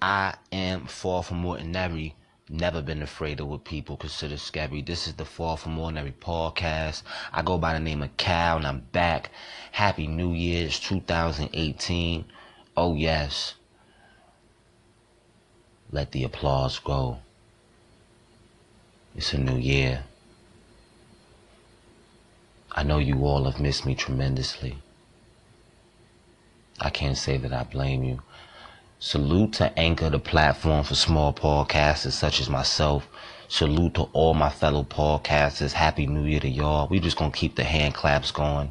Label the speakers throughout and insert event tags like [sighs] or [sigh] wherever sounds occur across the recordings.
Speaker 1: I am far from ordinary. Never been afraid of what people consider scary. This is the Far From Ordinary podcast. I go by the name of Cal and I'm back. Happy New Year's 2018. Oh, yes. Let the applause go. It's a new year. I know you all have missed me tremendously. I can't say that I blame you. Salute to Anchor, the platform for small podcasters such as myself. Salute to all my fellow podcasters. Happy New Year to y'all. We just gonna keep the hand claps going,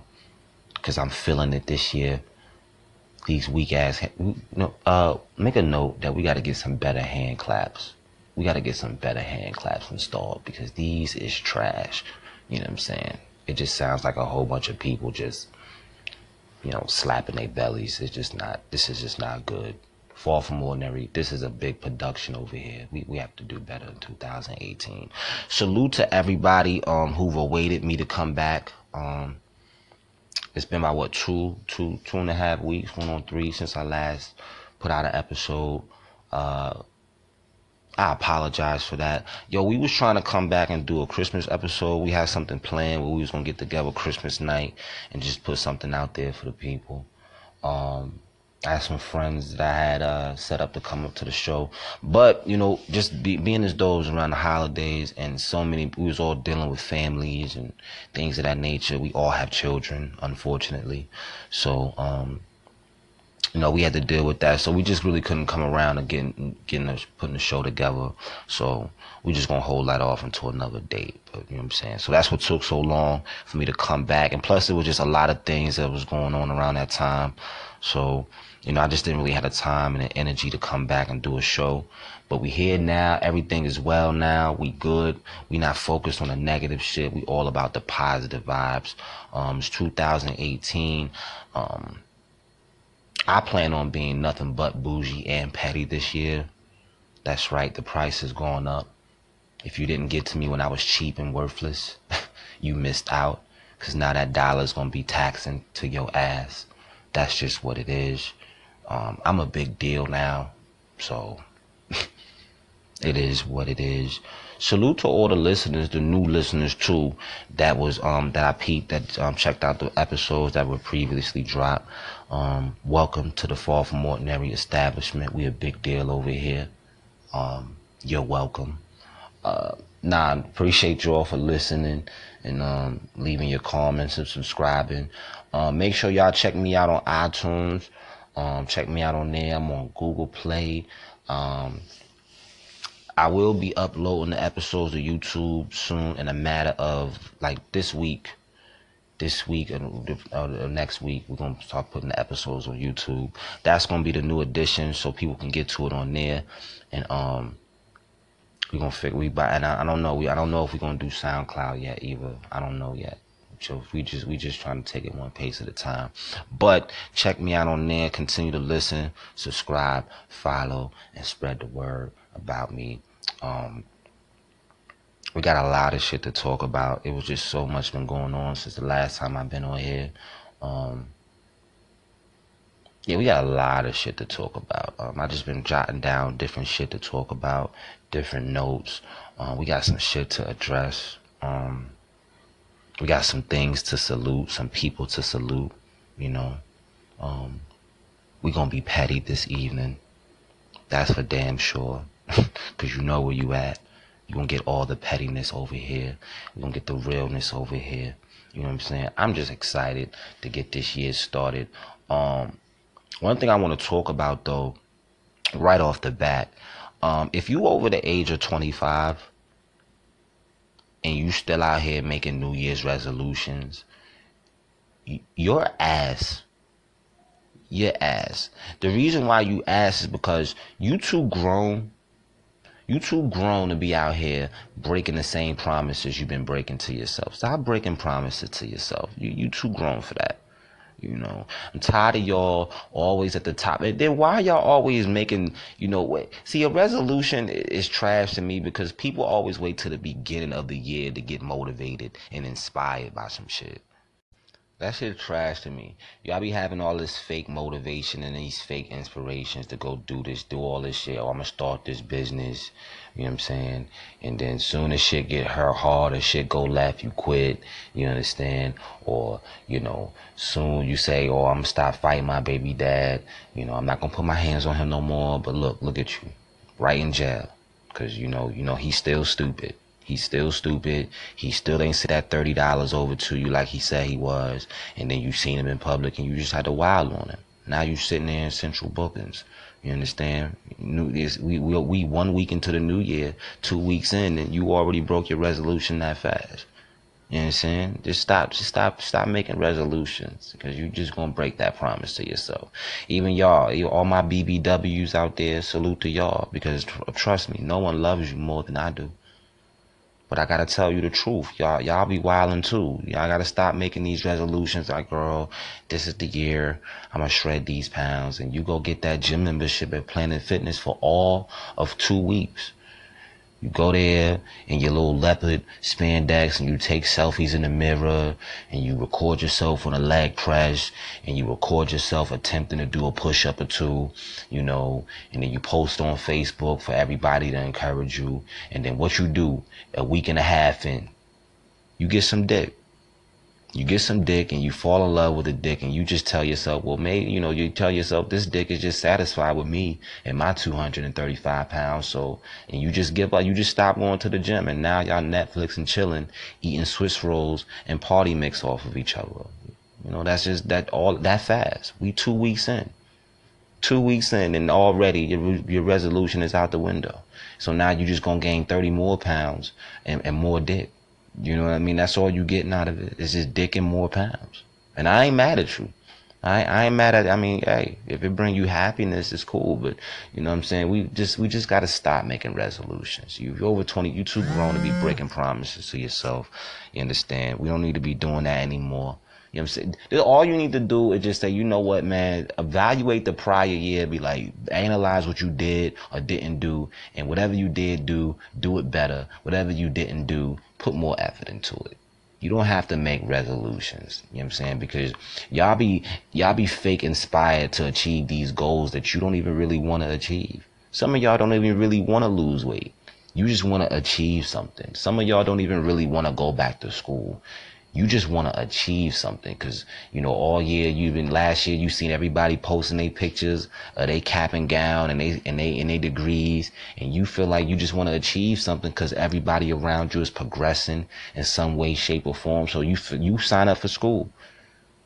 Speaker 1: cause I'm feeling it this year. These weak ass. You uh, make a note that we gotta get some better hand claps. We gotta get some better hand claps installed because these is trash. You know what I'm saying? It just sounds like a whole bunch of people just, you know, slapping their bellies. It's just not. This is just not good. Far from ordinary. This is a big production over here. We, we have to do better in 2018. Salute to everybody um who've awaited me to come back. Um it's been about what two two two and a half weeks, one on three since I last put out an episode. Uh I apologize for that. Yo, we was trying to come back and do a Christmas episode. We had something planned where we was gonna get together Christmas night and just put something out there for the people. Um I had some friends that I had uh, set up to come up to the show, but you know, just be, being as though it was around the holidays and so many, we was all dealing with families and things of that nature. We all have children, unfortunately, so um, you know, we had to deal with that. So we just really couldn't come around and getting getting putting the show together. So we just gonna hold that off until another date. But you know what I'm saying. So that's what took so long for me to come back, and plus it was just a lot of things that was going on around that time. So you know, I just didn't really have the time and the energy to come back and do a show. But we here now. Everything is well now. We good. We not focused on the negative shit. We all about the positive vibes. Um, it's 2018. Um, I plan on being nothing but bougie and petty this year. That's right. The price has gone up. If you didn't get to me when I was cheap and worthless, [laughs] you missed out. Cause now that dollar's gonna be taxing to your ass. That's just what it is. Um, I'm a big deal now, so [laughs] it is what it is. Salute to all the listeners, the new listeners too. That was um that I peeped that um checked out the episodes that were previously dropped. Um, welcome to the Far From Ordinary establishment. We a big deal over here. Um, you're welcome. Uh, nah, appreciate you all for listening and um leaving your comments and subscribing. Uh, make sure y'all check me out on iTunes. Um, check me out on there. I'm on Google Play. Um, I will be uploading the episodes of YouTube soon in a matter of like this week. This week and uh, next week, we're gonna start putting the episodes on YouTube. That's gonna be the new addition, so people can get to it on there. And um, we're gonna figure we buy. And I, I don't know. We I don't know if we're gonna do SoundCloud yet either. I don't know yet. So we just we just trying to take it one pace at a time. But check me out on there. Continue to listen, subscribe, follow, and spread the word about me. Um, we got a lot of shit to talk about. It was just so much been going on since the last time I've been on here. Um, yeah, we got a lot of shit to talk about. Um, I just been jotting down different shit to talk about, different notes. Uh, we got some shit to address. Um, we got some things to salute, some people to salute, you know. Um, we gonna be petty this evening. That's for damn sure. [laughs] Cause you know where you at. You're gonna get all the pettiness over here. You're gonna get the realness over here. You know what I'm saying? I'm just excited to get this year started. Um, one thing I want to talk about though, right off the bat, um, if you over the age of 25, and you still out here making New Year's resolutions, your ass, your ass. The reason why you ass is because you too grown. You too grown to be out here breaking the same promises you've been breaking to yourself. Stop breaking promises to yourself. You you too grown for that. You know, I'm tired of y'all always at the top. And then why y'all always making, you know, what? See, a resolution is trash to me because people always wait to the beginning of the year to get motivated and inspired by some shit. That shit trash to me. Y'all be having all this fake motivation and these fake inspirations to go do this, do all this shit. Oh, I'm gonna start this business. You know what I'm saying? And then soon as shit get her hard or shit go left, you quit. You understand? Or, you know, soon you say, oh, I'm gonna stop fighting my baby dad. You know, I'm not gonna put my hands on him no more. But look, look at you. Right in jail. Cause you know, you know, he's still stupid. He's still stupid. He still ain't said that thirty dollars over to you like he said he was. And then you seen him in public and you just had to wild on him. Now you sitting there in central bookings. You understand? New this we we we one week into the new year, two weeks in, and you already broke your resolution that fast. You saying? Just stop, just stop, stop making resolutions because you're just gonna break that promise to yourself. Even y'all, all my BBWs out there, salute to y'all because trust me, no one loves you more than I do. But I gotta tell you the truth. Y'all y'all be wildin' too. Y'all gotta stop making these resolutions like, girl, this is the year. I'm gonna shred these pounds. And you go get that gym membership at Planet Fitness for all of two weeks. You go there in your little leopard spandex and you take selfies in the mirror and you record yourself on a leg press and you record yourself attempting to do a push up or two, you know, and then you post on Facebook for everybody to encourage you. And then what you do a week and a half in, you get some dick you get some dick and you fall in love with a dick and you just tell yourself, well, maybe, you know, you tell yourself this dick is just satisfied with me and my 235 pounds. So, and you just give up, you just stop going to the gym and now y'all Netflix and chilling, eating Swiss rolls and party mix off of each other. You know, that's just that all that fast. We two weeks in, two weeks in and already your, your resolution is out the window. So now you're just going to gain 30 more pounds and, and more dick. You know what I mean? That's all you getting out of it. It's just dick and more pounds. And I ain't mad at you. I, I ain't mad at I mean, hey, if it bring you happiness, it's cool. But you know what I'm saying? We just we just gotta stop making resolutions. You, are over twenty, you too grown to be breaking promises to yourself. You understand? We don't need to be doing that anymore. You know what I'm saying? All you need to do is just say, you know what, man, evaluate the prior year, be like, analyze what you did or didn't do, and whatever you did do, do it better. Whatever you didn't do, put more effort into it. You don't have to make resolutions. You know what I'm saying? Because y'all be y'all be fake inspired to achieve these goals that you don't even really want to achieve. Some of y'all don't even really want to lose weight. You just want to achieve something. Some of y'all don't even really want to go back to school you just want to achieve something because you know all year you've been last year you've seen everybody posting their pictures of they cap and gown and they and they and they degrees and you feel like you just want to achieve something because everybody around you is progressing in some way shape or form. So you you sign up for school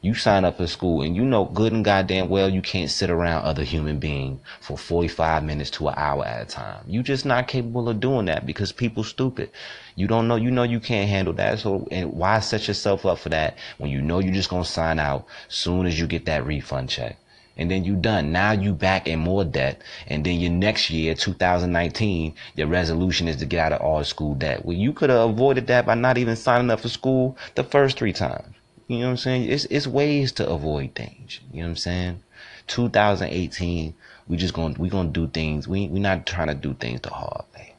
Speaker 1: you sign up for school and you know good and goddamn well you can't sit around other human being for 45 minutes to an hour at a time. You just not capable of doing that because people stupid. You don't know, you know you can't handle that. So and why set yourself up for that when you know you're just to sign out soon as you get that refund check? and then you done. Now you back in more debt, and then your next year, 2019, your resolution is to get out of all school debt. Well, you could have avoided that by not even signing up for school the first three times. You know what I'm saying? It's it's ways to avoid things. You know what I'm saying? 2018, we just gonna we gonna do things. We we not trying to do things the hard way.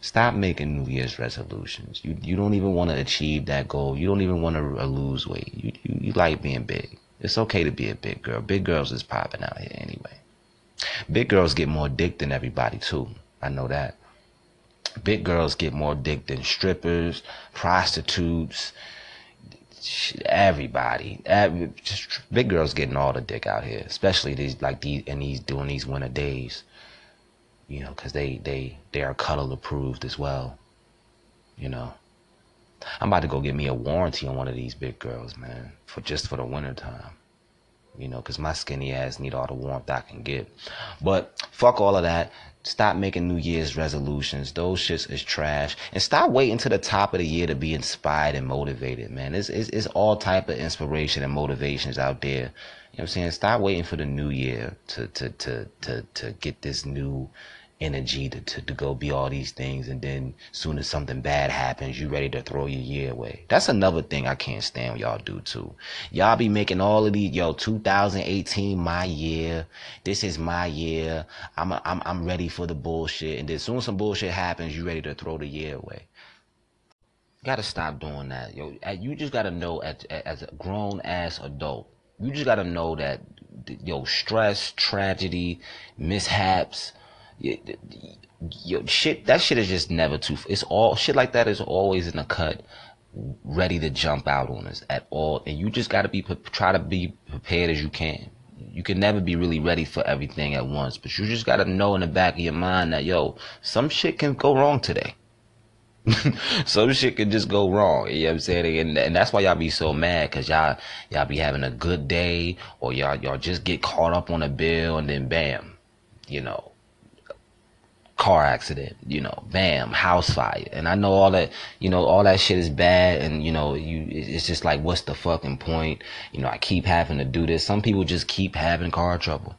Speaker 1: Stop making New Year's resolutions. You you don't even want to achieve that goal. You don't even want to uh, lose weight. You, you you like being big. It's okay to be a big girl. Big girls is popping out here anyway. Big girls get more dick than everybody too. I know that. Big girls get more dick than strippers, prostitutes, everybody, every, just big girls getting all the dick out here, especially these like these and these doing these winter days, you know, because they they they are cuddle approved as well, you know. I'm about to go get me a warranty on one of these big girls, man, for just for the winter time. You know, cause my skinny ass need all the warmth I can get. But fuck all of that. Stop making New Year's resolutions. Those shits is trash. And stop waiting to the top of the year to be inspired and motivated, man. It's, it's, it's all type of inspiration and motivations out there. You know what I'm saying? Stop waiting for the new year to, to, to, to, to get this new energy to, to, to go be all these things and then soon as something bad happens you ready to throw your year away. That's another thing i can't stand y'all do too. Y'all be making all of these yo 2018 my year. This is my year. I'm a, I'm, I'm ready for the bullshit. And then soon as some bullshit happens you ready to throw the year away. Gotta stop doing that. Yo, uh, you just gotta know as, as a grown ass adult, you just gotta know that yo stress, tragedy, mishaps, yo shit. That shit is just never too. It's all shit like that is always in the cut, ready to jump out on us at all. And you just gotta be try to be prepared as you can. You can never be really ready for everything at once, but you just gotta know in the back of your mind that yo, some shit can go wrong today. [laughs] some shit can just go wrong. You know what I'm saying? And, and that's why y'all be so mad because y'all y'all be having a good day or y'all y'all just get caught up on a bill and then bam, you know, car accident, you know, bam, house fire. And I know all that, you know, all that shit is bad. And, you know, you, it's just like, what's the fucking point? You know, I keep having to do this. Some people just keep having car trouble.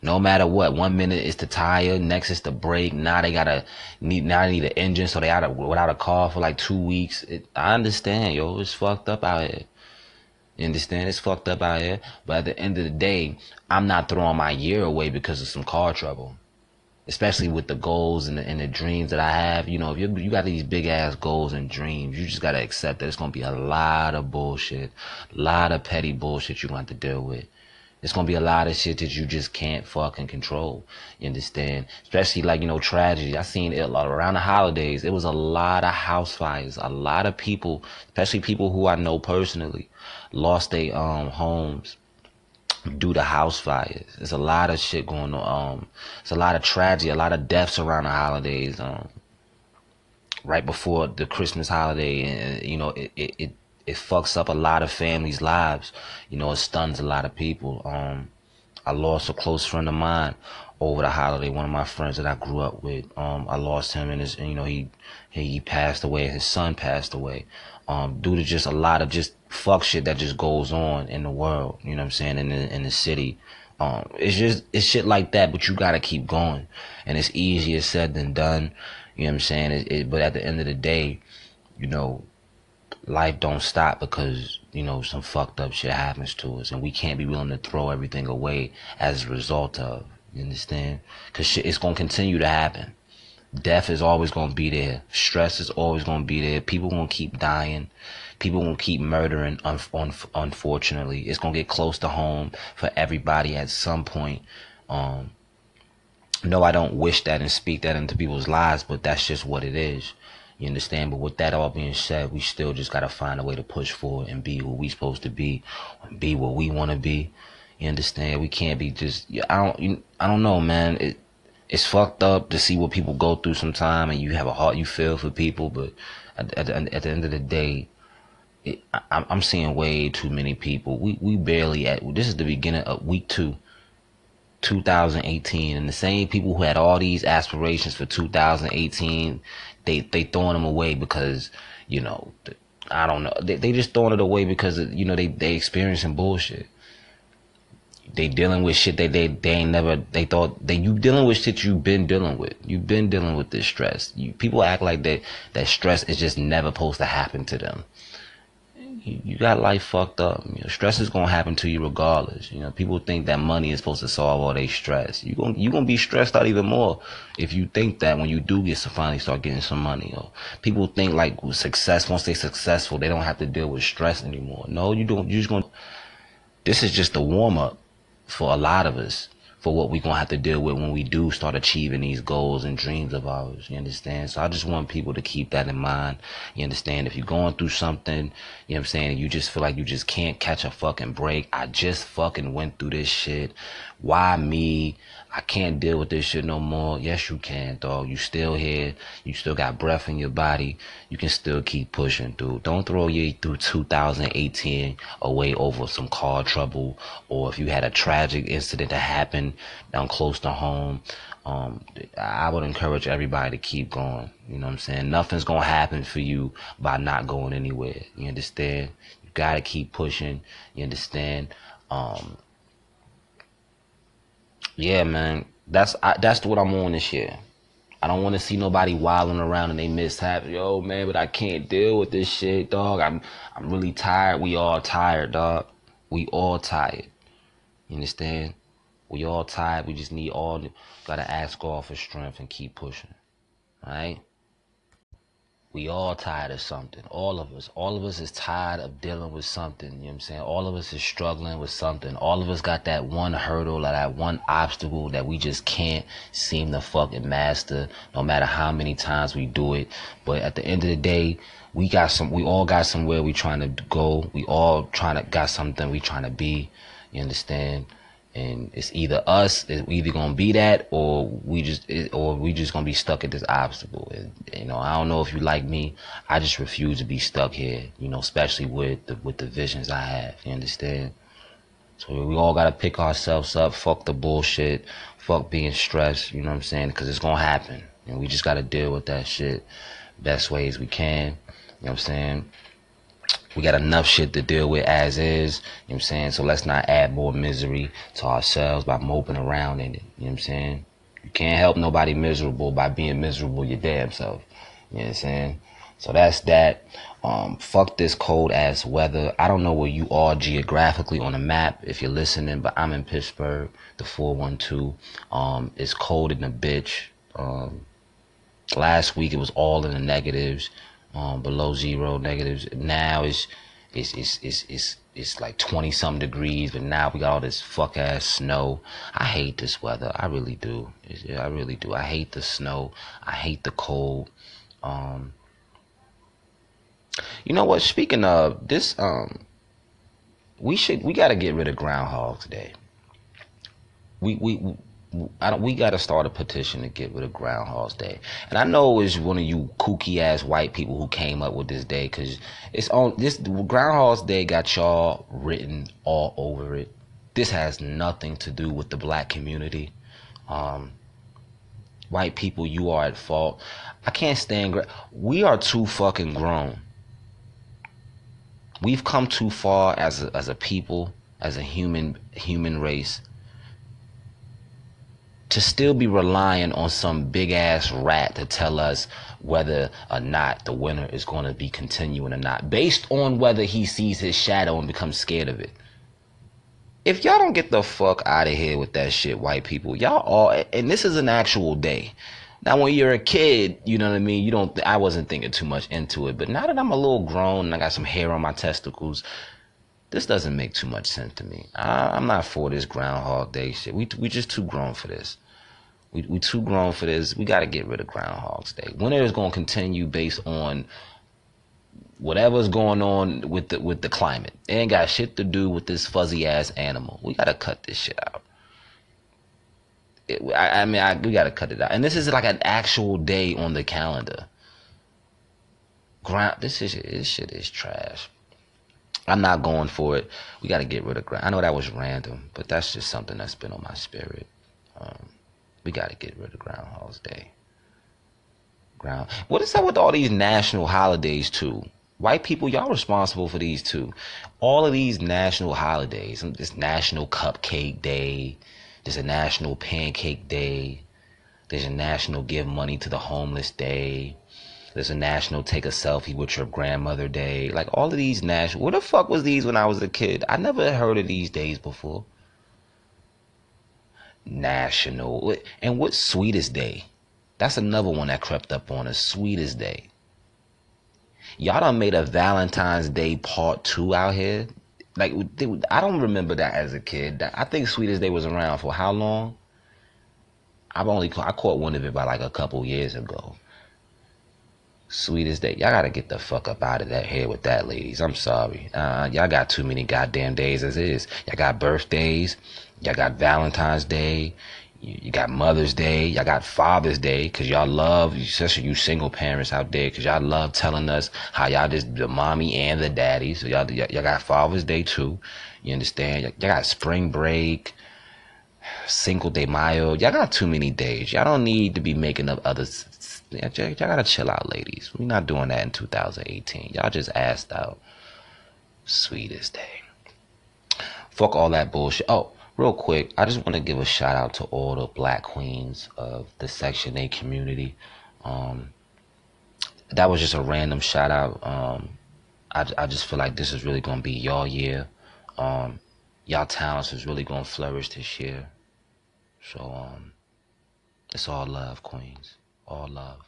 Speaker 1: No matter what, one minute it's the tire, next it's the brake. Now they gotta need, now they need an engine, so they out of, without a car for like two weeks. It, I understand, yo, it's fucked up out here. You understand? It's fucked up out here. But at the end of the day, I'm not throwing my year away because of some car trouble. Especially with the goals and the, and the dreams that I have. You know, if you you got these big ass goals and dreams, you just gotta accept that it's gonna be a lot of bullshit, a lot of petty bullshit you're gonna have to deal with. It's gonna be a lot of shit that you just can't fucking control. You understand? Especially like, you know, tragedy. I seen it a lot around the holidays. It was a lot of house fires. A lot of people, especially people who I know personally, lost their um homes due to house fires. There's a lot of shit going on. Um, it's a lot of tragedy, a lot of deaths around the holidays. Um, right before the Christmas holiday, and you know, it, it, it it fucks up a lot of families' lives. You know, it stuns a lot of people. Um, I lost a close friend of mine over the holiday. One of my friends that I grew up with. Um, I lost him, and his, you know, he he passed away. His son passed away. Um, due to just a lot of just fuck shit that just goes on in the world. You know what I'm saying? In the, in the city. Um, it's just it's shit like that, but you gotta keep going, and it's easier said than done. You know what I'm saying? It, it, but at the end of the day, you know, life don't stop because you know some fucked up shit happens to us and we can't be willing to throw everything away as a result of you understand because shit it's gonna continue to happen death is always gonna be there stress is always gonna be there people gonna keep dying people gonna keep murdering un- un- unfortunately it's gonna get close to home for everybody at some point um no i don't wish that and speak that into people's lives but that's just what it is you understand? But with that all being said, we still just gotta find a way to push forward and be what we supposed to be, be what we want to be. You understand? We can't be just. I don't. I don't know, man. It it's fucked up to see what people go through sometime, and you have a heart you feel for people, but at, at, at the end of the day, it, I, I'm seeing way too many people. We we barely at. This is the beginning of week two. 2018 and the same people who had all these aspirations for 2018 they they throwing them away because you know I don't know they they just throwing it away because you know they they experiencing bullshit. They dealing with shit that they they ain't never they thought that you dealing with shit you've been dealing with. You've been dealing with this stress. You people act like that that stress is just never supposed to happen to them you, got life fucked up. You know, stress is gonna happen to you regardless. You know, people think that money is supposed to solve all their stress. You gonna you gonna be stressed out even more if you think that when you do get to finally start getting some money. Or people think like success once they're successful, they don't have to deal with stress anymore. No, you don't. You just gonna. This is just a warm up for a lot of us for what we're gonna have to deal with when we do start achieving these goals and dreams of ours. You understand? So I just want people to keep that in mind. You understand? If you're going through something, you know what I'm saying, you just feel like you just can't catch a fucking break. I just fucking went through this shit. Why me? I can't deal with this shit no more. Yes, you can, dog. You still here. You still got breath in your body. You can still keep pushing through. Don't throw your through 2018 away over some car trouble or if you had a tragic incident that happened down close to home. Um, I would encourage everybody to keep going. You know what I'm saying? Nothing's gonna happen for you by not going anywhere. You understand? You gotta keep pushing. You understand? Um, yeah, man, that's I, that's what I'm on this year. I don't want to see nobody wilding around and they mishap. Yo, man, but I can't deal with this shit, dog. I'm I'm really tired. We all tired, dog. We all tired. You understand? We all tired. We just need all. gotta ask God for strength and keep pushing. All right. We all tired of something. All of us. All of us is tired of dealing with something. You know what I'm saying? All of us is struggling with something. All of us got that one hurdle or that one obstacle that we just can't seem to fucking master no matter how many times we do it. But at the end of the day, we got some we all got somewhere we trying to go. We all trying to got something we trying to be. You understand? And it's either us we either gonna be that or we just or we just gonna be stuck at this obstacle. And, you know i don't know if you like me. I just refuse to be stuck here you know especially with the with the visions i have. You understand? So we all gotta pick ourselves up. Fuck the bullshit. Fuck being stressed. You know what i'm saying? Because it's gonna happen. And we just gotta deal with that shit best ways we can. You know what i'm saying we got enough shit to deal with as is. You know what I'm saying? So let's not add more misery to ourselves by moping around in it. You know what I'm saying? You can't help nobody miserable by being miserable your damn self. You know what I'm saying? So that's that. Um, fuck this cold ass weather. I don't know where you are geographically on the map if you're listening, but I'm in Pittsburgh, the 412. Um, it's cold in the bitch. Um, last week it was all in the negatives um, below zero negatives. Now it's it's it's it's it's, it's like twenty some degrees, but now we got all this fuck ass snow. I hate this weather. I really do. I really do. I hate the snow. I hate the cold. Um, you know what? Speaking of this, um, we should we got to get rid of Groundhog today. We we we got to start a petition to get rid of Groundhog's Day. And I know it's one of you kooky ass white people who came up with this day because it's on this Groundhog's Day got y'all written all over it. This has nothing to do with the black community. Um, white people, you are at fault. I can't stand. We are too fucking grown. We've come too far as a, as a people, as a human human race to still be relying on some big ass rat to tell us whether or not the winter is going to be continuing or not, based on whether he sees his shadow and becomes scared of it. If y'all don't get the fuck out of here with that shit, white people, y'all all, and this is an actual day. Now, when you're a kid, you know what I mean. You don't. I wasn't thinking too much into it, but now that I'm a little grown and I got some hair on my testicles, this doesn't make too much sense to me. I, am not for this Groundhog Day shit. We we just too grown for this. We we too grown for this. We got to get rid of Groundhog's Day. Winter is going to continue based on whatever's going on with the with the climate. It ain't got shit to do with this fuzzy ass animal. We got to cut this shit out. It, I, I, mean, I, we got to cut it out. And this is like an actual day on the calendar. Ground. This is this shit is trash. I'm not going for it. We got to get rid of ground. I know that was random, but that's just something that's been on my spirit. Um, we got to get rid of Groundhog's Day. Ground. What is up with all these national holidays too? White people, y'all responsible for these too. All of these national holidays. This National Cupcake Day. There's a National Pancake Day. There's a National Give Money to the Homeless Day. There's a national take a selfie with your grandmother day. Like all of these national. What the fuck was these when I was a kid? I never heard of these days before. National. And what sweetest day? That's another one that crept up on us. Sweetest day. Y'all done made a Valentine's Day part two out here. Like I don't remember that as a kid. I think Sweetest Day was around for how long? I've only I caught one of it by like a couple years ago. Sweetest day. Y'all gotta get the fuck up out of that head with that, ladies. I'm sorry. Uh, y'all got too many goddamn days as is. Y'all got birthdays. Y'all got Valentine's Day. You, you got Mother's Day. Y'all got Father's Day. Cause y'all love, especially you single parents out there, cause y'all love telling us how y'all just the mommy and the daddy. So y'all, y'all got Father's Day too. You understand? Y'all, y'all got spring break. Cinco de Mayo. Y'all got too many days. Y'all don't need to be making up others y'all, y'all gotta chill out, ladies. We're not doing that in 2018. Y'all just asked out. Sweetest day. Fuck all that bullshit. Oh, real quick, I just want to give a shout out to all the black queens of the Section 8 community. Um, that was just a random shout out. Um, I, I just feel like this is really going to be y'all year. Um, y'all talents is really going to flourish this year. So, um, it's all love, queens all love.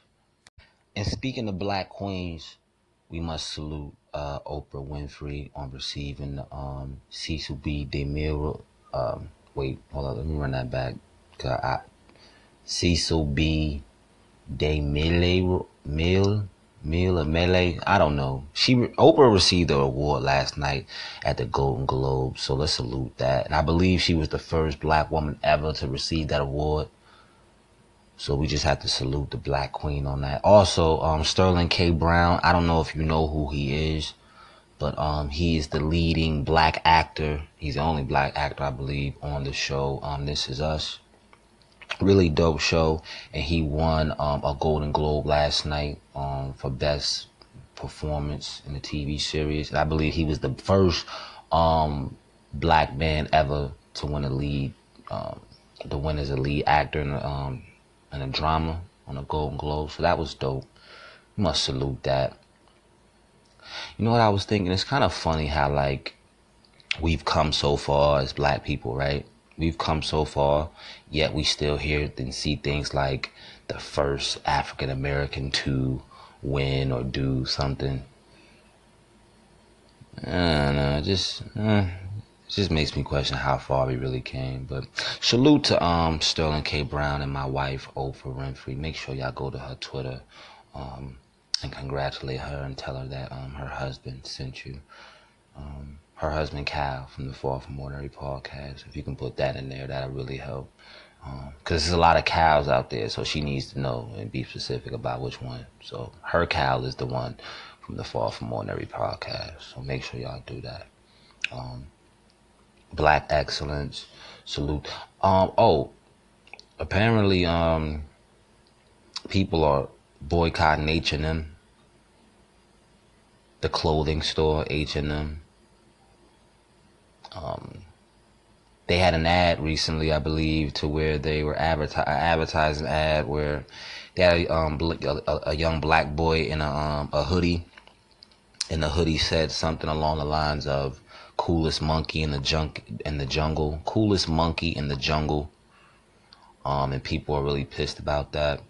Speaker 1: And speaking of black queens, we must salute uh, Oprah Winfrey on receiving the um, Cecil B. DeMille. Um, wait, hold on, let me run that back. I, Cecil B. DeMille, Mill, Mill or Melee, I don't know. She Oprah received the award last night at the Golden Globe, so let's salute that. And I believe she was the first black woman ever to receive that award. So we just have to salute the black queen on that. Also, um, Sterling K. Brown. I don't know if you know who he is, but um, he is the leading black actor. He's the only black actor, I believe, on the show. Um, This Is Us. Really dope show, and he won um, a Golden Globe last night um, for best performance in the TV series. And I believe he was the first um, black man ever to win a lead, um, to win as a lead actor in um, and a drama on a Golden Globe. So that was dope. You must salute that. You know what I was thinking? It's kind of funny how like we've come so far as black people, right? We've come so far, yet we still hear and see things like the first African American to win or do something. I don't know, just it just makes me question how far we really came. But salute to um Sterling K. Brown and my wife Oprah Winfrey. Make sure y'all go to her Twitter um, and congratulate her and tell her that um her husband sent you. Um, her husband Cal from the Far From Ordinary podcast. If you can put that in there, that'll really help. Because um, there's a lot of cows out there, so she needs to know and be specific about which one. So her cow is the one from the Far From Ordinary podcast. So make sure y'all do that. Um, black excellence. Salute. Um, oh, apparently, um, people are boycotting H and M, the clothing store H and M. Um, they had an ad recently, I believe, to where they were adverti- advertising ad where they had a, um, a, a young black boy in a, um, a hoodie, and the hoodie said something along the lines of coolest monkey in the junk in the jungle, coolest monkey in the jungle. Um, and people are really pissed about that,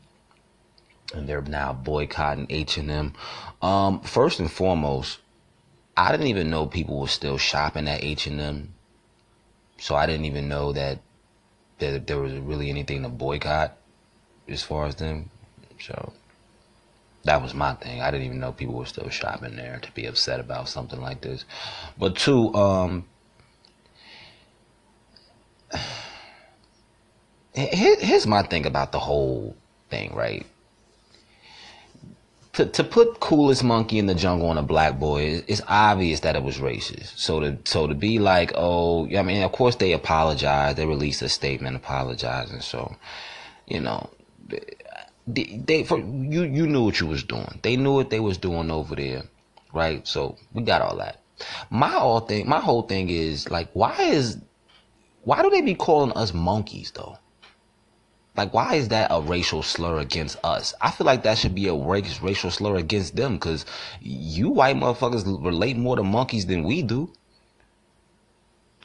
Speaker 1: and they're now boycotting H and M. Um, first and foremost, I didn't even know people were still shopping at H and M, so I didn't even know that that there was really anything to boycott as far as them. So that was my thing. I didn't even know people were still shopping there to be upset about something like this. But two, um, [sighs] here's my thing about the whole thing, right? To, to put coolest monkey in the jungle on a black boy, it's obvious that it was racist. So to so to be like, oh, I mean, of course they apologized. They released a statement apologizing. So, you know, they, they for you you knew what you was doing. They knew what they was doing over there, right? So we got all that. My all thing, my whole thing is like, why is why do they be calling us monkeys though? Like, why is that a racial slur against us? I feel like that should be a racial slur against them because you white motherfuckers relate more to monkeys than we do.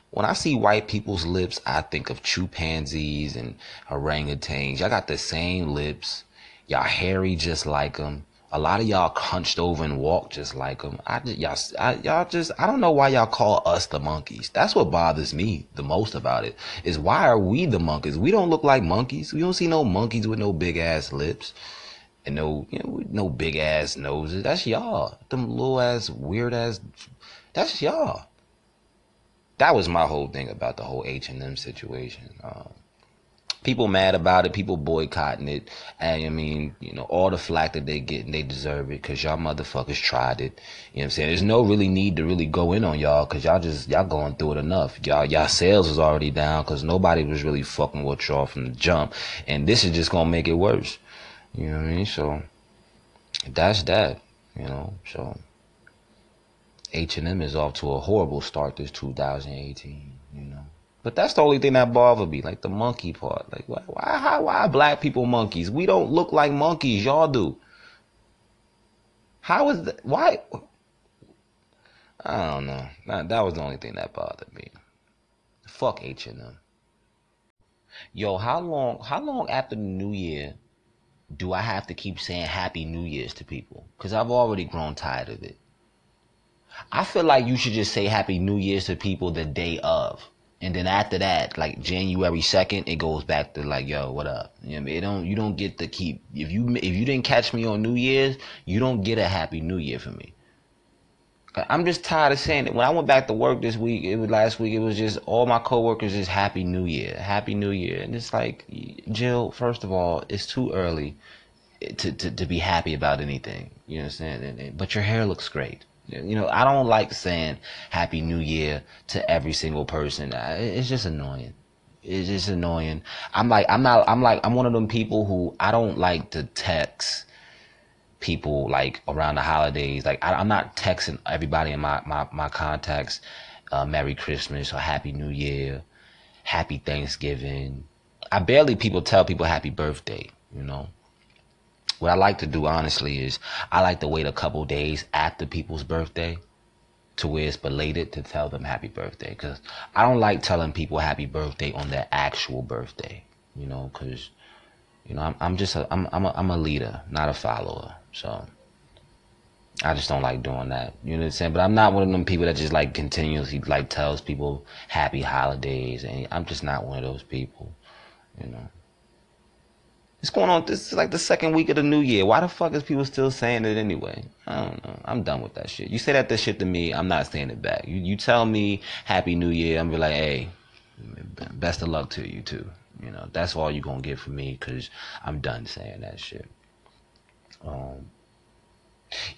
Speaker 1: When I see white people's lips, I think of chimpanzees and orangutans. Y'all got the same lips. Y'all hairy just like them. A lot of y'all hunched over and walk just like them. I just, y'all, I, y'all just, I don't know why y'all call us the monkeys. That's what bothers me the most about it. Is why are we the monkeys? We don't look like monkeys. We don't see no monkeys with no big ass lips and no, you know, no big ass noses. That's y'all. Them little ass weird ass. That's y'all. That was my whole thing about the whole H and M situation. Um, people mad about it, people boycotting it, and I mean, you know, all the flack that they get, and they deserve it because y'all motherfuckers tried it. You know what I'm saying? There's no really need to really go in on y'all because y'all just y'all going through it enough. Y'all y'all sales is already down because nobody was really fucking with y'all from the jump, and this is just gonna make it worse. You know what I mean? So that's that. You know, so H&M is off to a horrible start this 2018. You know. But that's the only thing that bothered me, like the monkey part. Like, why, why, why black people monkeys? We don't look like monkeys. Y'all do. How is that? Why? I don't know. That, that was the only thing that bothered me. Fuck H and M. Yo, how long? How long after the New Year do I have to keep saying Happy New Year's to people? Because I've already grown tired of it. I feel like you should just say Happy New Year's to people the day of. And then after that, like January second, it goes back to like, yo, what up? You know, it don't you don't get to keep if you if you didn't catch me on New Year's, you don't get a Happy New Year for me. I'm just tired of saying it. When I went back to work this week, it was last week. It was just all my coworkers just Happy New Year, Happy New Year, and it's like, Jill. First of all, it's too early to to, to be happy about anything. You understand? And, and, but your hair looks great. You know, I don't like saying Happy New Year to every single person. It's just annoying. It's just annoying. I'm like, I'm not. I'm like, I'm one of them people who I don't like to text people like around the holidays. Like I, am not texting everybody in my my my contacts, uh, Merry Christmas or Happy New Year, Happy Thanksgiving. I barely people tell people Happy Birthday. You know. What I like to do honestly is I like to wait a couple days after people's birthday to where it's belated to tell them happy birthday because I don't like telling people happy birthday on their actual birthday. You know, because you know I'm, I'm just a, I'm I'm a, I'm a leader, not a follower. So I just don't like doing that. You know what I'm saying? But I'm not one of them people that just like continuously like tells people happy holidays, and I'm just not one of those people. You know. It's going on. This is like the second week of the new year. Why the fuck is people still saying it anyway? I don't know. I'm done with that shit. You say that this shit to me, I'm not saying it back. You you tell me Happy New Year, I'm be like, hey, best of luck to you too. You know, that's all you're gonna get from me because I'm done saying that shit. Um,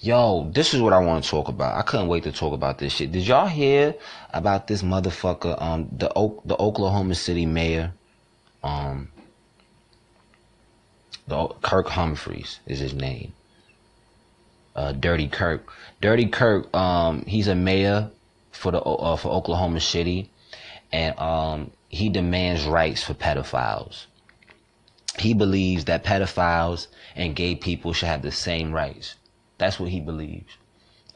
Speaker 1: yo, this is what I want to talk about. I couldn't wait to talk about this shit. Did y'all hear about this motherfucker? Um, the the Oklahoma City mayor, um, the Kirk Humphreys is his name. Uh, Dirty Kirk. Dirty Kirk. Um, he's a mayor for the uh, for Oklahoma City, and um, he demands rights for pedophiles he believes that pedophiles and gay people should have the same rights. That's what he believes.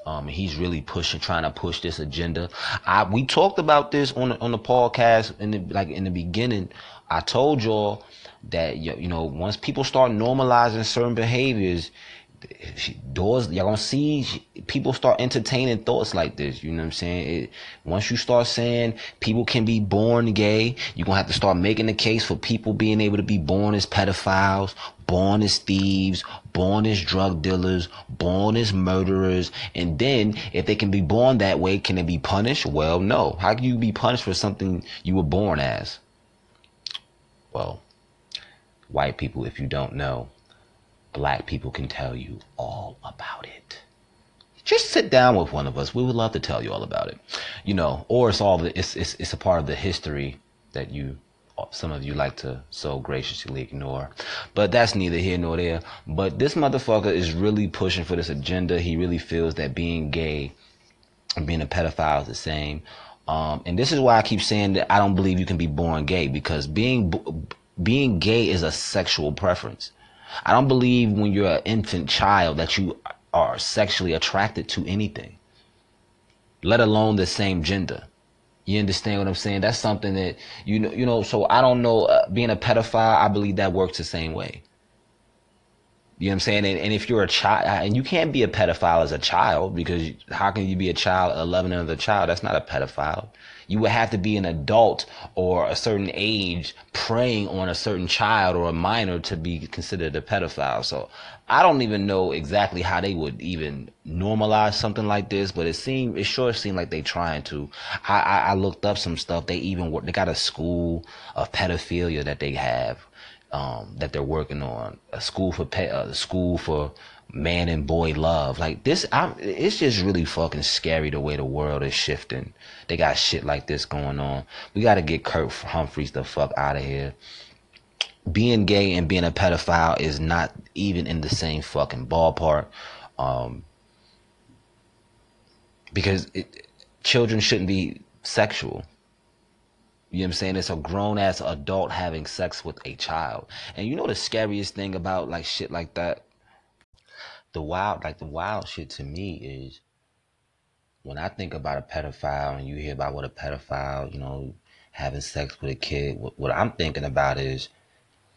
Speaker 1: Um, he's really pushing, trying to push this agenda. I we talked about this on the, on the podcast in the like in the beginning. I told y'all that you know once people start normalizing certain behaviors, doors y'all gonna see people start entertaining thoughts like this you know what i'm saying? It, once you start saying people can be born gay you're gonna have to start making the case for people being able to be born as pedophiles born as thieves born as drug dealers born as murderers. And then if they can be born that way can they be punished? Well no. How can you be punished for something you were born as? Well white people if you don't know black people can tell you all about it. Just sit down with one of us. We would love to tell you all about it. You know, or it's all the it's it's it's a part of the history that you some of you like to so graciously ignore. But that's neither here nor there. But this motherfucker is really pushing for this agenda. He really feels that being gay and being a pedophile is the same. Um, and this is why I keep saying that I don't believe you can be born gay because being being gay is a sexual preference. I don't believe when you're an infant child that you are sexually attracted to anything, let alone the same gender. You understand what I'm saying? That's something that you know. You know. So I don't know. Uh, being a pedophile, I believe that works the same way. You know what I'm saying? And, and, if you're a child, and you can't be a pedophile as a child because how can you be a child, uh, 11 another child? That's not a pedophile. You would have to be an adult or a certain age preying on a certain child or a minor to be considered a pedophile. So I don't even know exactly how they would even normalize something like this, but it seemed it sure seemed like they trying to. I, I, I looked up some stuff. They even. They got a school of pedophilia that they have. Um, that they're working on a school for pet, a school for man and boy love. Like this, I'm, it's just really fucking scary the way the world is shifting. They got shit like this going on. We got to get Kirk Humphreys the fuck out of here. Being gay and being a pedophile is not even in the same fucking ballpark. Um, because it, children shouldn't be sexual. You know what I'm saying? It's a grown ass adult having sex with a child. And you know the scariest thing about like shit like that? the wild, like the wild shit to me is when I think about a pedophile and you hear about what a pedophile, you know, having sex with a kid, what, what I'm thinking about is,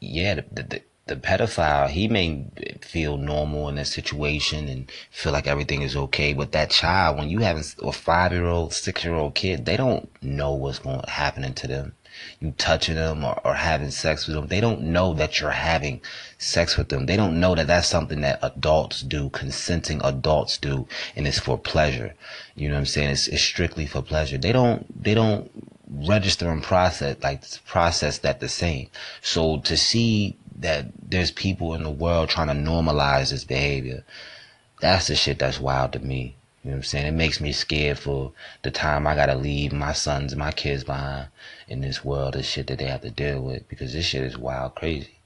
Speaker 1: yeah, the, the, the pedophile, he may feel normal in that situation and feel like everything is okay. But that child, when you have a five year old, six year old kid, they don't know what's going to happen to them. You touching them or, or having sex with them, they don't know that you're having sex with them. They don't know that that's something that adults do, consenting adults do, and it's for pleasure. You know what I'm saying? It's, it's strictly for pleasure. They don't, they don't register and process like process that the same. So to see that there's people in the world trying to normalize this behavior, that's the shit that's wild to me. You know what I'm saying? It makes me scared for the time I gotta leave my sons and my kids behind in this world, the shit that they have to deal with because this shit is wild crazy.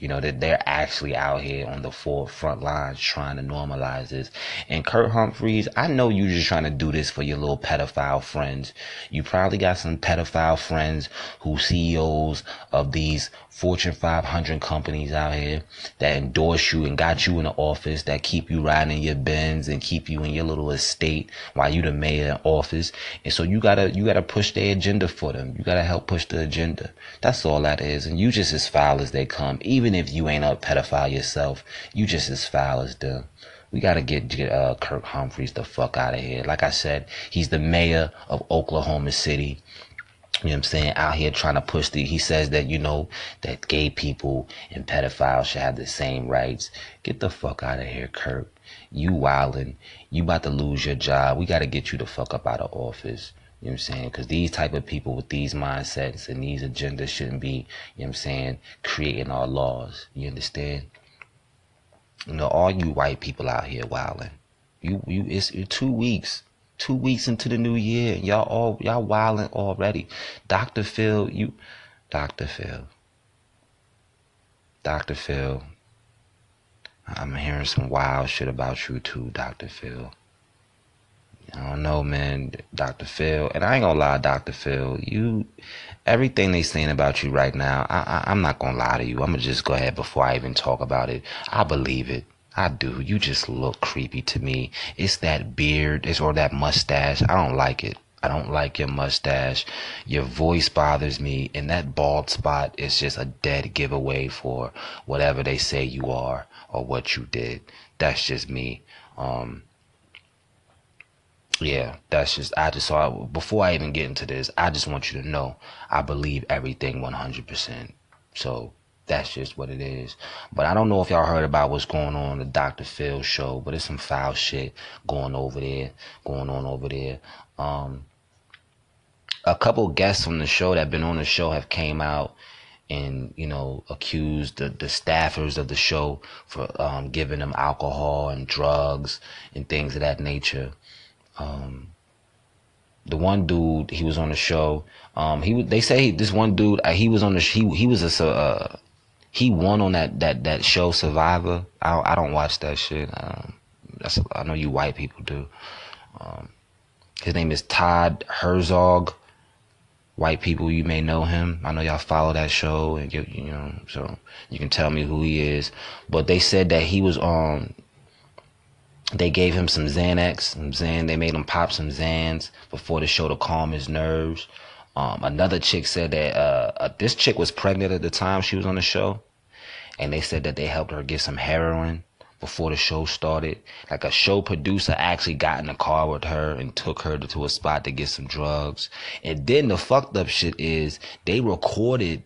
Speaker 1: You know, that they're actually out here on the forefront lines trying to normalize this. And Kirk Humphreys, I know you're just trying to do this for your little pedophile friends. You probably got some pedophile friends who CEOs of these Fortune 500 companies out here that endorse you and got you in the office that keep you riding in your Benz and keep you in your little estate while you the mayor in office. And so you gotta, you gotta push their agenda for them. You gotta help push the agenda. That's all that is. And you just as foul as they come. Even if you ain't a pedophile yourself, you just as foul as them. We gotta get, get uh, Kirk Humphreys the fuck out of here. Like I said, he's the mayor of Oklahoma City. You know what I'm saying? Out here trying to push the, he says that, you know, that gay people and pedophiles should have the same rights. Get the fuck out of here, Kirk. You wildin'. You about to lose your job. We got to get you the fuck up out of office. You know what I'm saying? Because these type of people with these mindsets and these agendas shouldn't be, you know what I'm saying, creating our laws. You understand? You know, all you white people out here wilding. You, you, it's, two weeks two weeks into the new year. And y'all all y'all wilding already. Dr. Phil, you Dr. Phil. Dr. Phil. I'm hearing some wild shit about you too, Dr. Phil. I don't know, man, Dr. Phil. And I ain't gonna lie, Dr. Phil. You, everything they saying about you right now, I, I, I'm not gonna lie to you. I'm gonna just go ahead before I even talk about it. I believe it. I do. You just look creepy to me. It's that beard, it's or that mustache. I don't like it. I don't like your mustache. Your voice bothers me, and that bald spot is just a dead giveaway for whatever they say you are or what you did. That's just me. Um, yeah, that's just I just saw before I even get into this. I just want you to know I believe everything one hundred percent. So that's just what it is. But I don't know if y'all heard about what's going on the Dr. Phil show, but it's some foul shit going over there, going on over there. Um, a couple guests from the show that been on the show have came out and you know accused the, the staffers of the show for um, giving them alcohol and drugs and things of that nature. Um, the one dude he was on the show. Um, he they say this one dude uh, he was on the he he was a uh, he won on that that that show Survivor. I I don't watch that shit. Um, that's I know you white people do. Um, his name is Todd Herzog. White people, you may know him. I know y'all follow that show, and you, you know, so you can tell me who he is. But they said that he was on. They gave him some Xanax, some Xan. They made him pop some Xans before the show to calm his nerves. Um, another chick said that uh, uh, this chick was pregnant at the time she was on the show, and they said that they helped her get some heroin before the show started. Like a show producer actually got in the car with her and took her to a spot to get some drugs. And then the fucked up shit is they recorded,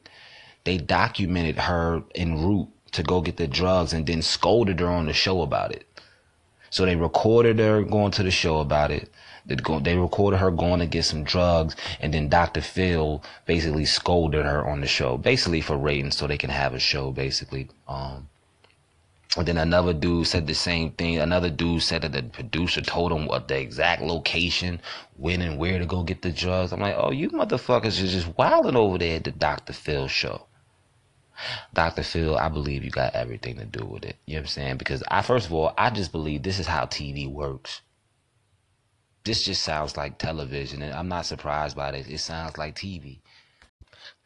Speaker 1: they documented her en route to go get the drugs and then scolded her on the show about it. So they recorded her going to the show about it. They, recorded her going to get some drugs, and then Dr. Phil basically scolded her on the show, basically for ratings, so they can have a show, basically. Um, and then another dude said the same thing. Another dude said that the producer told him what the exact location, when and where to go get the drugs. I'm like, oh, you motherfuckers are just wilding over there at the Dr. Phil show. Dr. Phil, I believe you got everything to do with it. You know what I'm saying? Because I, first of all, I just believe this is how TV works this just sounds like television, and I'm not surprised by this. It sounds like TV.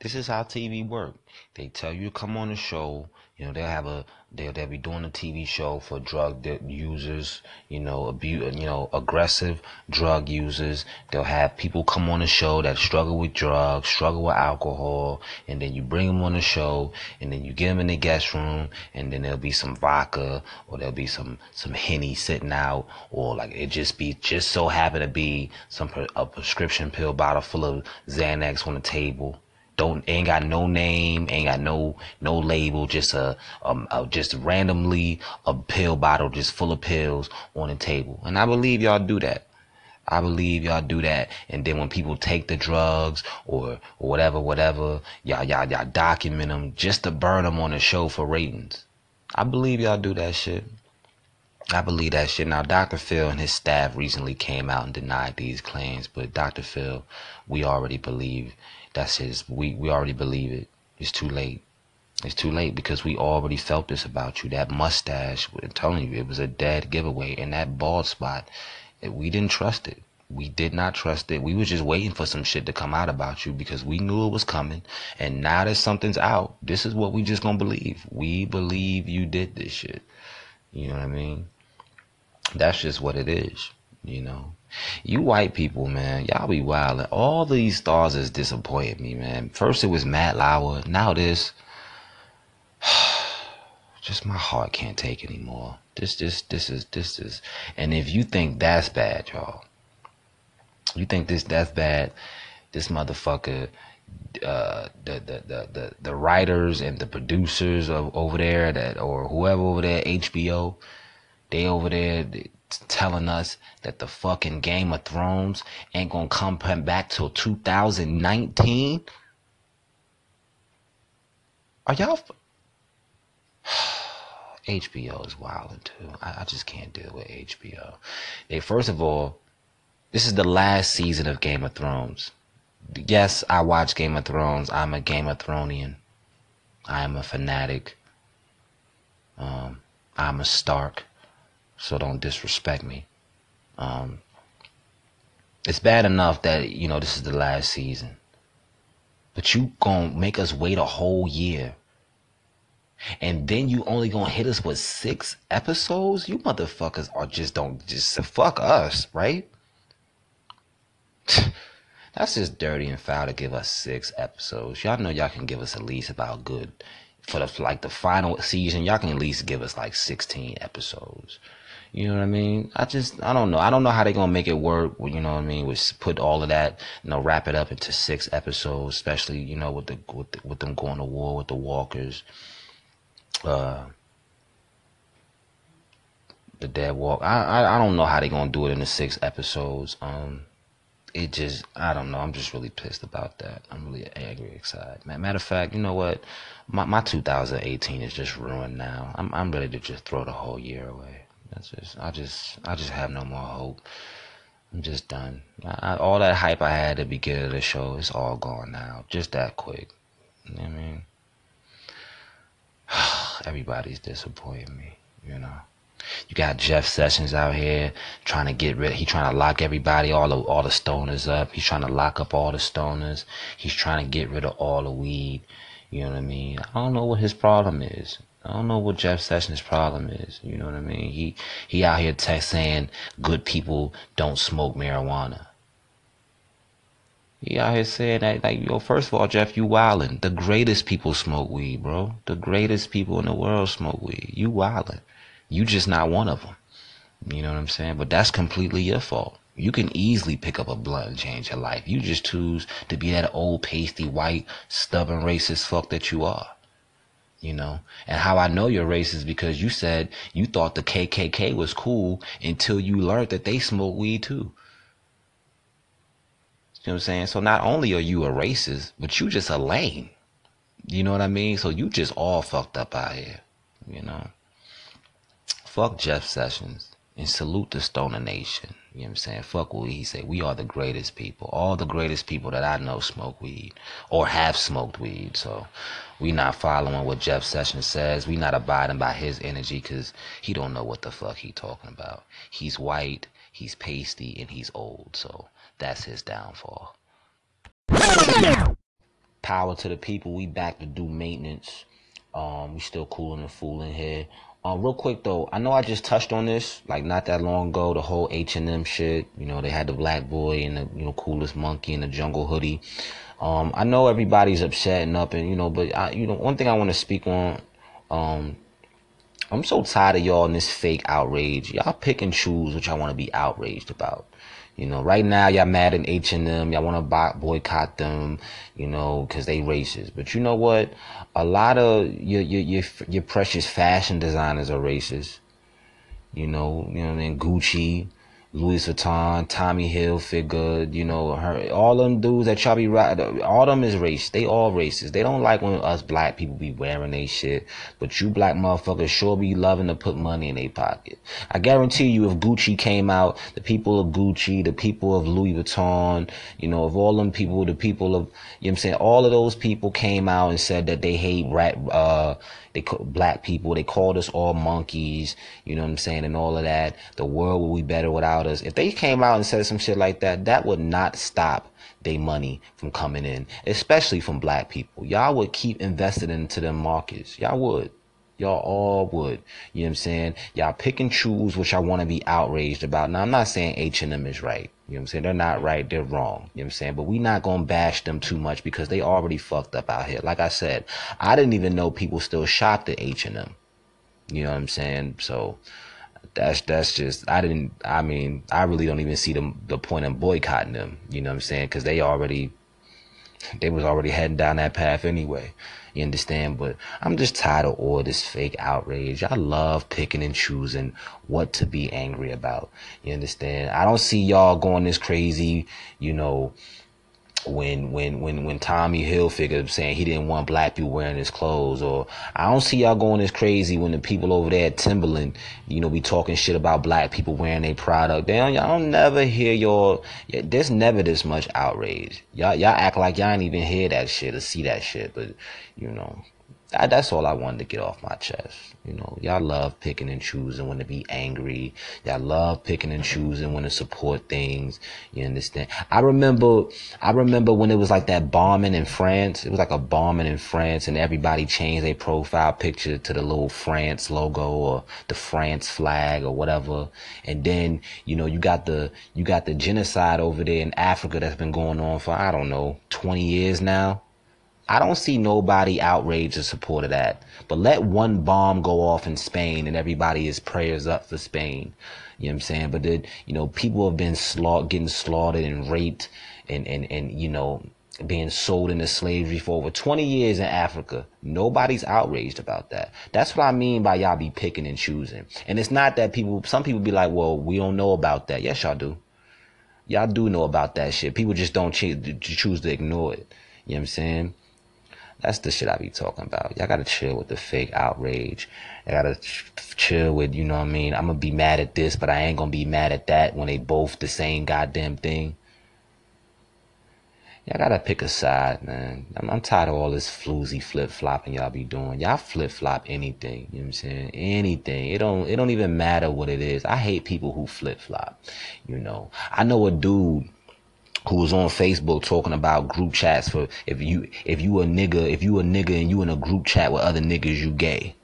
Speaker 1: This is how TV work. They tell you to come on the show. You know, they'll have a they'll, they'll be doing a TV show for drug users. You know, abuse. You know, aggressive drug users. They'll have people come on the show that struggle with drugs, struggle with alcohol, and then you bring them on the show, and then you get them in the guest room, and then there'll be some vodka or there'll be some some henny sitting out, or like it just be just so happen to be some a prescription pill bottle full of Xanax on the table don't ain't got no name, ain't got no no label, just a, um a, just randomly a pill bottle just full of pills on the table. And I believe y'all do that. I believe y'all do that. And then when people take the drugs or, or whatever, whatever, y'all y'all y'all document them just to burn them on the show for ratings. I believe y'all do that shit. I believe that shit. Now, Dr. Phil and his staff recently came out and denied these claims, but Dr. Phil, we already believe that's his. We we already believe it. It's too late. It's too late because we already felt this about you. That mustache, I'm telling you, it was a dead giveaway. And that bald spot, we didn't trust it. We did not trust it. We was just waiting for some shit to come out about you because we knew it was coming. And now that something's out, this is what we just gonna believe. We believe you did this shit. You know what I mean? That's just what it is, you know. You white people, man, y'all be wild. All these stars is disappointing me, man. First it was Matt Lauer, now this. [sighs] Just my heart can't take anymore. This, this, this is, this is. And if you think that's bad, y'all, you think this that's bad, this motherfucker uh, the, the, the, the, the writers and the producers of over there that or whoever over there HBO they over there telling us that the fucking Game of Thrones ain't gonna come back till 2019. Are y'all? HBO [sighs] is wilding too. I, I just can't deal with HBO. They first of all, this is the last season of Game of Thrones. Yes, I watch Game of Thrones. I'm a Game of Thronian. I am a fanatic. Um, I'm a Stark so don't disrespect me. Um, it's bad enough that you know this is the last season, but you gonna make us wait a whole year, and then you only gonna hit us with six episodes. You motherfuckers are just don't just fuck us, right? [laughs] That's just dirty and foul to give us six episodes. Y'all know y'all can give us at least about good for the like the final season. Y'all can at least give us like sixteen episodes. You know what I mean? I just, I don't know. I don't know how they're gonna make it work. You know what I mean? With put all of that, you know, wrap it up into six episodes, especially you know with the with the, with them going to war with the walkers, uh, the dead walk. I, I I don't know how they're gonna do it in the six episodes. Um, it just, I don't know. I'm just really pissed about that. I'm really angry, excited. Matter of fact, you know what? My my 2018 is just ruined now. I'm I'm ready to just throw the whole year away. That's just I just I just have no more hope. I'm just done. I, all that hype I had at the beginning of the show is all gone now. Just that quick. You know what I mean, [sighs] everybody's disappointing me. You know. You got Jeff Sessions out here trying to get rid. He trying to lock everybody, all the all the stoners up. He's trying to lock up all the stoners. He's trying to get rid of all the weed. You know what I mean? I don't know what his problem is. I don't know what Jeff Sessions' problem is. You know what I mean? He he out here text saying good people don't smoke marijuana. He out here saying that like yo, first of all, Jeff, you wildin'. The greatest people smoke weed, bro. The greatest people in the world smoke weed. You wildin'. You just not one of them. You know what I'm saying? But that's completely your fault. You can easily pick up a blunt and change your life. You just choose to be that old pasty white stubborn racist fuck that you are you know and how i know you're racist because you said you thought the kkk was cool until you learned that they smoke weed too you know what i'm saying so not only are you a racist but you just a lame you know what i mean so you just all fucked up out here you know fuck jeff sessions and salute the stoner nation you know what I'm saying? Fuck weed. He said, we are the greatest people. All the greatest people that I know smoke weed or have smoked weed. So we not following what Jeff Sessions says. We not abiding by his energy because he don't know what the fuck he talking about. He's white, he's pasty, and he's old. So that's his downfall. power to the people. We back to do maintenance. Um, we still cooling and fooling here. Um, real quick though, I know I just touched on this like not that long ago. The whole H and M shit. You know, they had the black boy and the you know coolest monkey in the jungle hoodie. Um, I know everybody's upset and up and you know, but I, you know, one thing I want to speak on. Um, I'm so tired of y'all in this fake outrage. Y'all pick and choose what y'all want to be outraged about. You know, right now y'all mad at H and M. Y'all want to boycott them. You know, because they racist. But you know what? A lot of your your your, your precious fashion designers are racist. You know, you know, and Gucci, Louis Vuitton, Tommy Hilfiger, you know, her, all them dudes that y'all be right, all them is race. They all racist. They don't like when us black people be wearing they shit, but you black motherfuckers sure be loving to put money in their pocket. I guarantee you, if Gucci came out, the people of Gucci, the people of Louis Vuitton, you know, of all them people, the people of, you know I'm saying, all of those people came out and said that they hate rat, uh, they call black people. They called us all monkeys. You know what I'm saying, and all of that. The world would be better without us. If they came out and said some shit like that, that would not stop their money from coming in, especially from black people. Y'all would keep investing into them markets. Y'all would. Y'all all would. You know what I'm saying? Y'all pick and choose which I want to be outraged about. Now, I'm not saying H&M is right. You know what I'm saying? They're not right. They're wrong. You know what I'm saying? But we not going to bash them too much because they already fucked up out here. Like I said, I didn't even know people still shopped at H&M. You know what I'm saying? So that's that's just I didn't I mean I really don't even see the the point in boycotting them. You know what I'm saying? Because they already they was already heading down that path anyway. You understand? But I'm just tired of all this fake outrage. I love picking and choosing what to be angry about. You understand? I don't see y'all going this crazy, you know, when when when when Tommy Hilfiger saying he didn't want black people wearing his clothes, or I don't see y'all going as crazy when the people over there at Timberland, you know, be talking shit about black people wearing their product. Don't, y'all don't never hear your. There's never this much outrage. Y'all y'all act like y'all ain't even hear that shit or see that shit, but you know, That's all I wanted to get off my chest. You know, y'all love picking and choosing when to be angry. Y'all love picking and choosing when to support things. You understand? I remember, I remember when it was like that bombing in France. It was like a bombing in France and everybody changed their profile picture to the little France logo or the France flag or whatever. And then, you know, you got the, you got the genocide over there in Africa that's been going on for, I don't know, 20 years now I don't see nobody outraged in support of that. But let one bomb go off in Spain and everybody is prayers up for Spain. You know what I'm saying? But then, you know, people have been slaughtered, getting slaughtered and raped and, and, and, you know, being sold into slavery for over 20 years in Africa. Nobody's outraged about that. That's what I mean by y'all be picking and choosing. And it's not that people, some people be like, well, we don't know about that. Yes, y'all do. Y'all do know about that shit. People just don't choose to ignore it. You know what I'm saying? That's the shit I be talking about. Y'all gotta chill with the fake outrage. Y'all gotta ch- chill with, you know what I mean? I'm gonna be mad at this, but I ain't gonna be mad at that when they both the same goddamn thing. Y'all gotta pick a side, man. I'm, I'm tired of all this floozy flip flopping y'all be doing. Y'all flip flop anything. You know what I'm saying? Anything. It don't. It don't even matter what it is. I hate people who flip flop. You know. I know a dude who was on Facebook talking about group chats for if you if you a nigga if you a nigga and you in a group chat with other niggas you gay.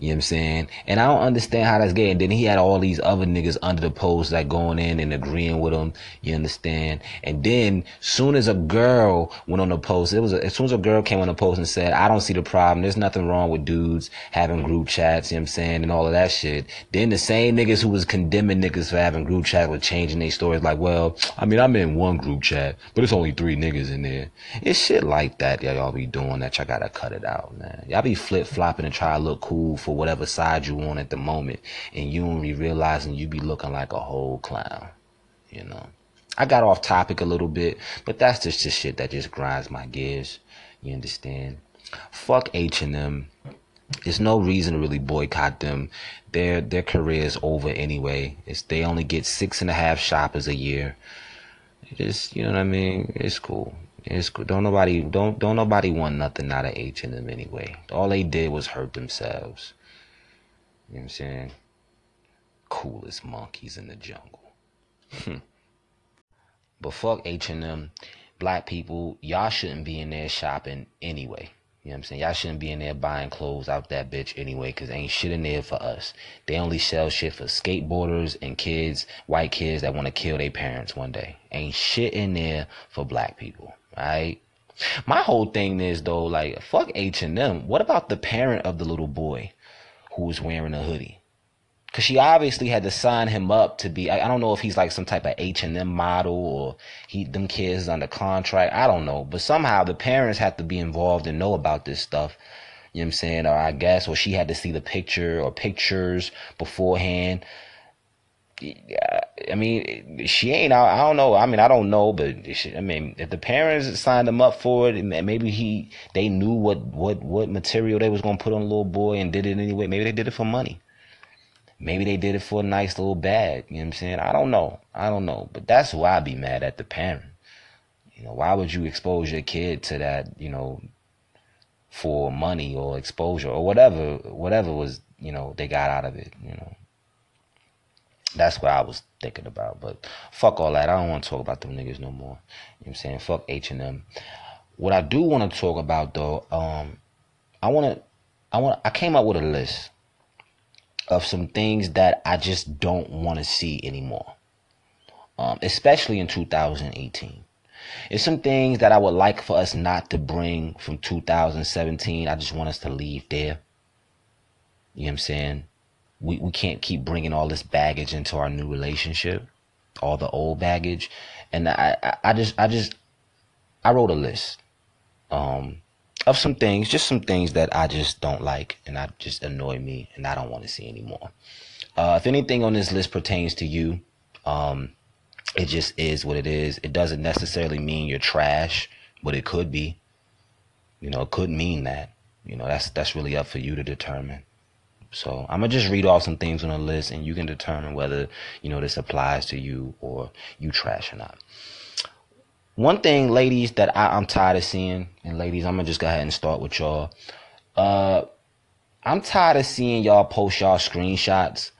Speaker 1: You know what I'm saying? And I don't understand how that's gay. And then he had all these other niggas under the post like going in and agreeing with him. You understand? And then soon as a girl went on the post, it was a, as soon as a girl came on the post and said, I don't see the problem. There's nothing wrong with dudes having group chats, you know what I'm saying? And all of that shit. Then the same niggas who was condemning niggas for having group chats were changing their stories like, well, I mean, I'm in one group chat, but it's only three niggas in there. It's shit like that y'all be doing that y'all gotta cut it out, man. Y'all be flip flopping and try to look cool for for whatever side you want at the moment, and you only realizing you be looking like a whole clown. You know, I got off topic a little bit, but that's just the shit that just grinds my gears. You understand? Fuck H and M. There's no reason to really boycott them. Their their career is over anyway. It's they only get six and a half shoppers a year. Just you know what I mean? It's cool. It's cool. don't nobody don't don't nobody want nothing out of H and M anyway. All they did was hurt themselves. You know what I'm saying? Coolest monkeys in the jungle. Hmm. but fuck H&M. black people, y'all shouldn't be in there shopping anyway. You know what I'm saying? Y'all shouldn't be in there buying clothes out that bitch anyway, cause ain't shit in there for us. They only sell shit for skateboarders and kids, white kids that want to kill their parents one day. Ain't shit in there for black people, right? My whole thing is though, like, fuck H and M. What about the parent of the little boy who was wearing a hoodie? Cause she obviously had to sign him up to be. I, I don't know if he's like some type of H and M model or he them kids under contract. I don't know, but somehow the parents have to be involved and know about this stuff. You know what I'm saying? Or I guess, or she had to see the picture or pictures beforehand. I mean, she ain't. I, I don't know. I mean, I don't know, but she, I mean, if the parents signed him up for it, and maybe he they knew what what what material they was gonna put on the little boy and did it anyway. Maybe they did it for money. Maybe they did it for a nice little bag. You know what I'm saying? I don't know. I don't know. But that's why I'd be mad at the parent. You know, why would you expose your kid to that, you know, for money or exposure or whatever, whatever was, you know, they got out of it, you know. That's what I was thinking about. But fuck all that. I don't want to talk about them niggas no more. You know what I'm saying? Fuck H and M. What I do want to talk about though, um, I want to, I want, I came up with a list of some things that I just don't want to see anymore, um, especially in 2018. It's some things that I would like for us not to bring from 2017. I just want us to leave there. You know what I'm saying? We, we can't keep bringing all this baggage into our new relationship, all the old baggage. And I, I, just, I just, I wrote a list. Um, of some things, just some things that I just don't like and I just annoy me and I don't want to see anymore. Uh, if anything on this list pertains to you, um, it just is what it is. It doesn't necessarily mean you're trash, but it could be. You know, it could mean that. You know, that's that's really up for you to determine. So I'm gonna just read off some things on the list, and you can determine whether you know this applies to you or you trash or not. One thing, ladies, that I, am tired of seeing, and ladies, I'm gonna just go ahead and start with y'all. Uh, I'm tired of seeing y'all post y'all screenshots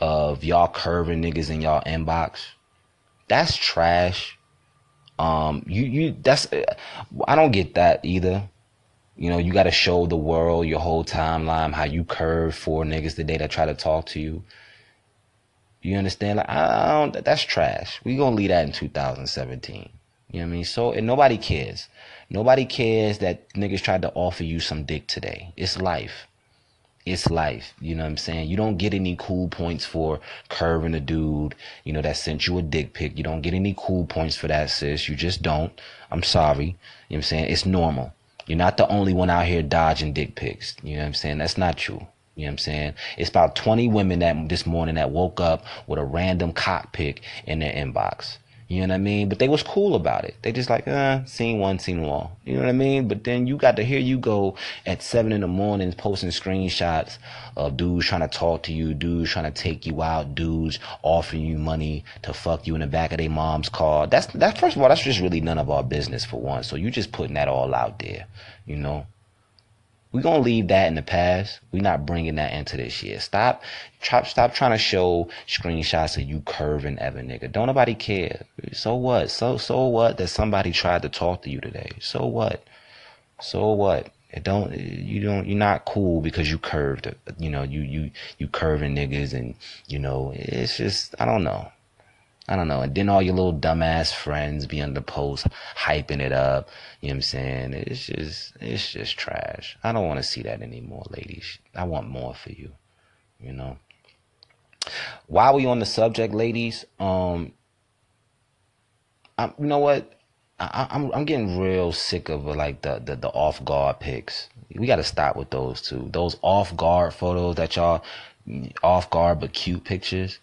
Speaker 1: of y'all curving niggas in y'all inbox. That's trash. Um, you you that's I don't get that either. You know, you got to show the world your whole timeline how you curve for niggas today that try to talk to you. You understand? Like I, I don't. That's trash. We gonna leave that in 2017. You know what I mean? So, and nobody cares. Nobody cares that niggas tried to offer you some dick today. It's life. It's life. You know what I'm saying? You don't get any cool points for curving a dude, you know, that sent you a dick pic. You don't get any cool points for that, sis. You just don't. I'm sorry. You know what I'm saying? It's normal. You're not the only one out here dodging dick pics. You know what I'm saying? That's not true. You know what I'm saying? It's about 20 women that this morning that woke up with a random cock pic in their inbox. You know what I mean? But they was cool about it. They just like, uh, seen one, seen all. You know what I mean? But then you got to hear you go at seven in the morning posting screenshots of dudes trying to talk to you, dudes trying to take you out, dudes offering you money to fuck you in the back of their mom's car. That's that's first of all, that's just really none of our business for one. So you just putting that all out there, you know? We're gonna leave that in the past. We're not bringing that into this year. Stop, try, stop trying to show screenshots of you curving Evan, nigga. Don't nobody care. So what? So so what that somebody tried to talk to you today? So what? So what? It don't you don't you're not cool because you curved. You know you you you curving niggas and you know it's just I don't know. I don't know. And then all your little dumbass friends be on the post hyping it up. You know what I'm saying? It's just, it's just trash. I don't want to see that anymore, ladies. I want more for you. You know? While we on the subject, ladies, um, I, you know what? I, am I'm, I'm getting real sick of like the, the, the off guard pics. We got to stop with those too. Those off guard photos that y'all off guard but cute pictures.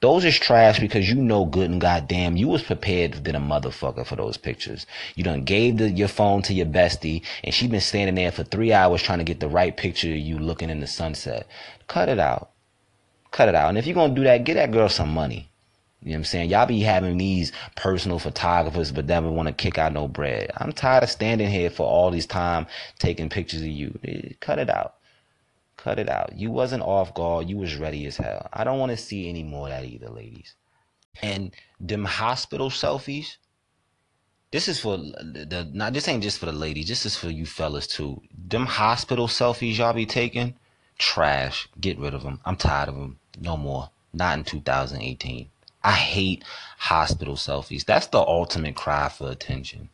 Speaker 1: Those is trash because you know good and goddamn you was prepared than a motherfucker for those pictures. You done gave the, your phone to your bestie and she been standing there for three hours trying to get the right picture of you looking in the sunset. Cut it out. Cut it out. And if you're gonna do that, get that girl some money. You know what I'm saying? Y'all be having these personal photographers but never want to kick out no bread. I'm tired of standing here for all this time taking pictures of you. Cut it out. Cut it out. You wasn't off guard. You was ready as hell. I don't want to see any more of that either, ladies. And them hospital selfies, this is for the not this ain't just for the ladies, this is for you fellas too. Them hospital selfies y'all be taking, trash. Get rid of them. I'm tired of them. No more. Not in 2018. I hate hospital selfies. That's the ultimate cry for attention.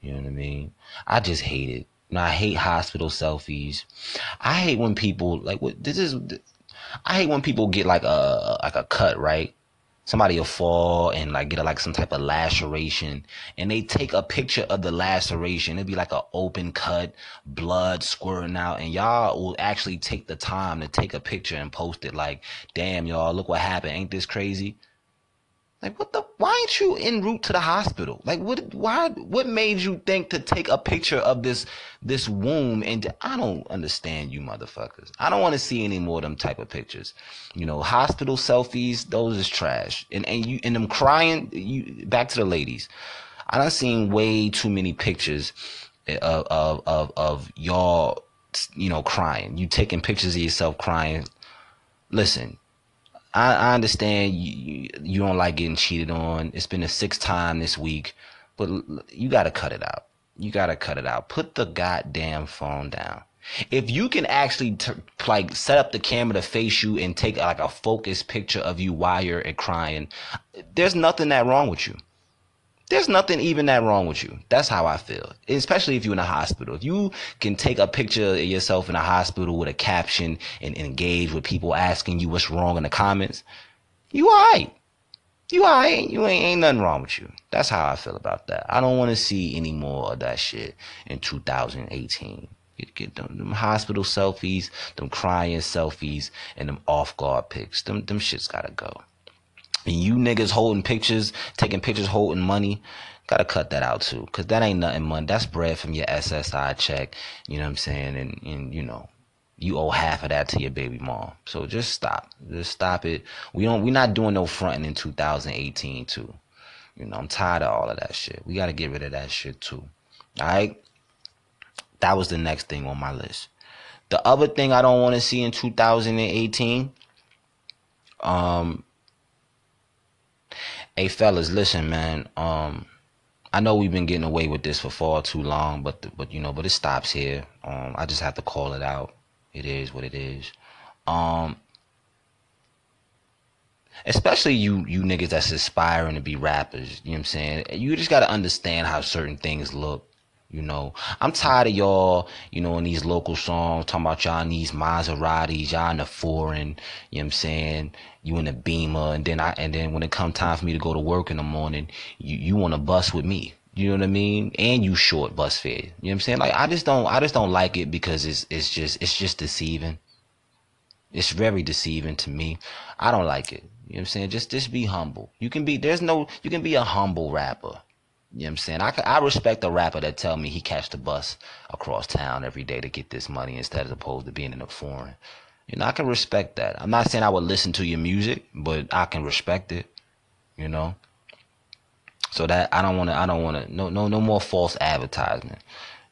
Speaker 1: You know what I mean? I just hate it. I hate hospital selfies. I hate when people like what this is. I hate when people get like a like a cut right? Somebody will fall and like get a, like some type of laceration. And they take a picture of the laceration. It'd be like an open cut blood squirting out. And y'all will actually take the time to take a picture and post it. Like damn y'all look what happened. Ain't this crazy like what the? Why ain't you en route to the hospital? Like what? Why? What made you think to take a picture of this this womb? And I don't understand you motherfuckers. I don't want to see any more of them type of pictures. You know, hospital selfies. Those is trash. And and you and them crying. You back to the ladies. I done seen way too many pictures eh, of of of, of y'all. You know, crying. You taking pictures of yourself crying. Listen, I, I understand you, you don't like getting cheated on. It's been the sixth time this week, but you got to cut it out. You got to cut it out. Put the goddamn phone down. If you can actually t- like set up the camera to face you and take like a focused picture of you while you're crying, there's nothing that wrong with you there's nothing even that wrong with you. That's how I feel. Especially if you're in a hospital. If you can take a picture of yourself in a hospital with a caption and, engage with people asking you what's wrong in the comments, you alright. You alright. You ain't, ain't nothing wrong with you. That's how I feel about that. I don't want to see any more of that shit in 2018. Get, get them, them hospital selfies, them crying selfies, and them off guard pics. Them, them shit's gotta go. And you niggas holding pictures, taking pictures, holding money, gotta cut that out too. Cause that ain't nothing money. That's bread from your SSI check. You know what I'm saying? And, and you know, you owe half of that to your baby mom. So just stop. Just stop it. We don't, we're not doing no fronting in 2018 too. You know, I'm tired of all of that shit. We gotta get rid of that shit too. Alright? That was the next thing on my list. The other thing I don't want to see in 2018, um, Hey fellas, listen, man. Um, I know we've been getting away with this for far too long, but the, but you know, but it stops here. Um, I just have to call it out. It is what it is. Um, especially you you niggas that's aspiring to be rappers. You know what I'm saying? You just gotta understand how certain things look. You know, I'm tired of y'all, you know, in these local songs talking about y'all in these Maseratis, y'all in the foreign, you know what I'm saying? You in the beamer and then I and then when it come time for me to go to work in the morning, you, you wanna bus with me. You know what I mean? And you short bus fare. You know what I'm saying? Like I just don't I just don't like it because it's it's just it's just deceiving. It's very deceiving to me. I don't like it. You know what I'm saying? Just just be humble. You can be there's no you can be a humble rapper. You know what I'm saying? I, I respect a rapper that tell me he catch the bus across town every day to get this money instead of opposed to being in a foreign. You know, I can respect that. I'm not saying I would listen to your music, but I can respect it. You know. So that I don't want to. I don't want to. No, no, no more false advertisement.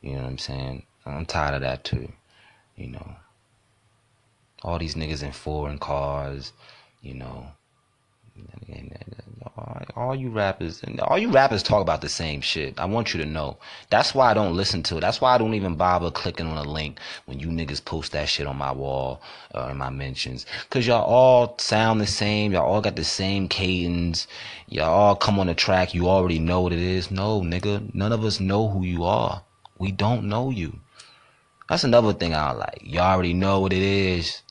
Speaker 1: You know what I'm saying? I'm tired of that too. You know. All these niggas in foreign cars. You know all you rappers and all you rappers talk about the same shit. I want you to know. That's why I don't listen to it. That's why I don't even bother clicking on a link when you niggas post that shit on my wall or uh, in my mentions. Cause y'all all sound the same. Y'all all got the same cadence. Y'all all come on the track. You already know what it is. No, nigga. None of us know who you are. We don't know you. That's another thing I like. You already know what it is.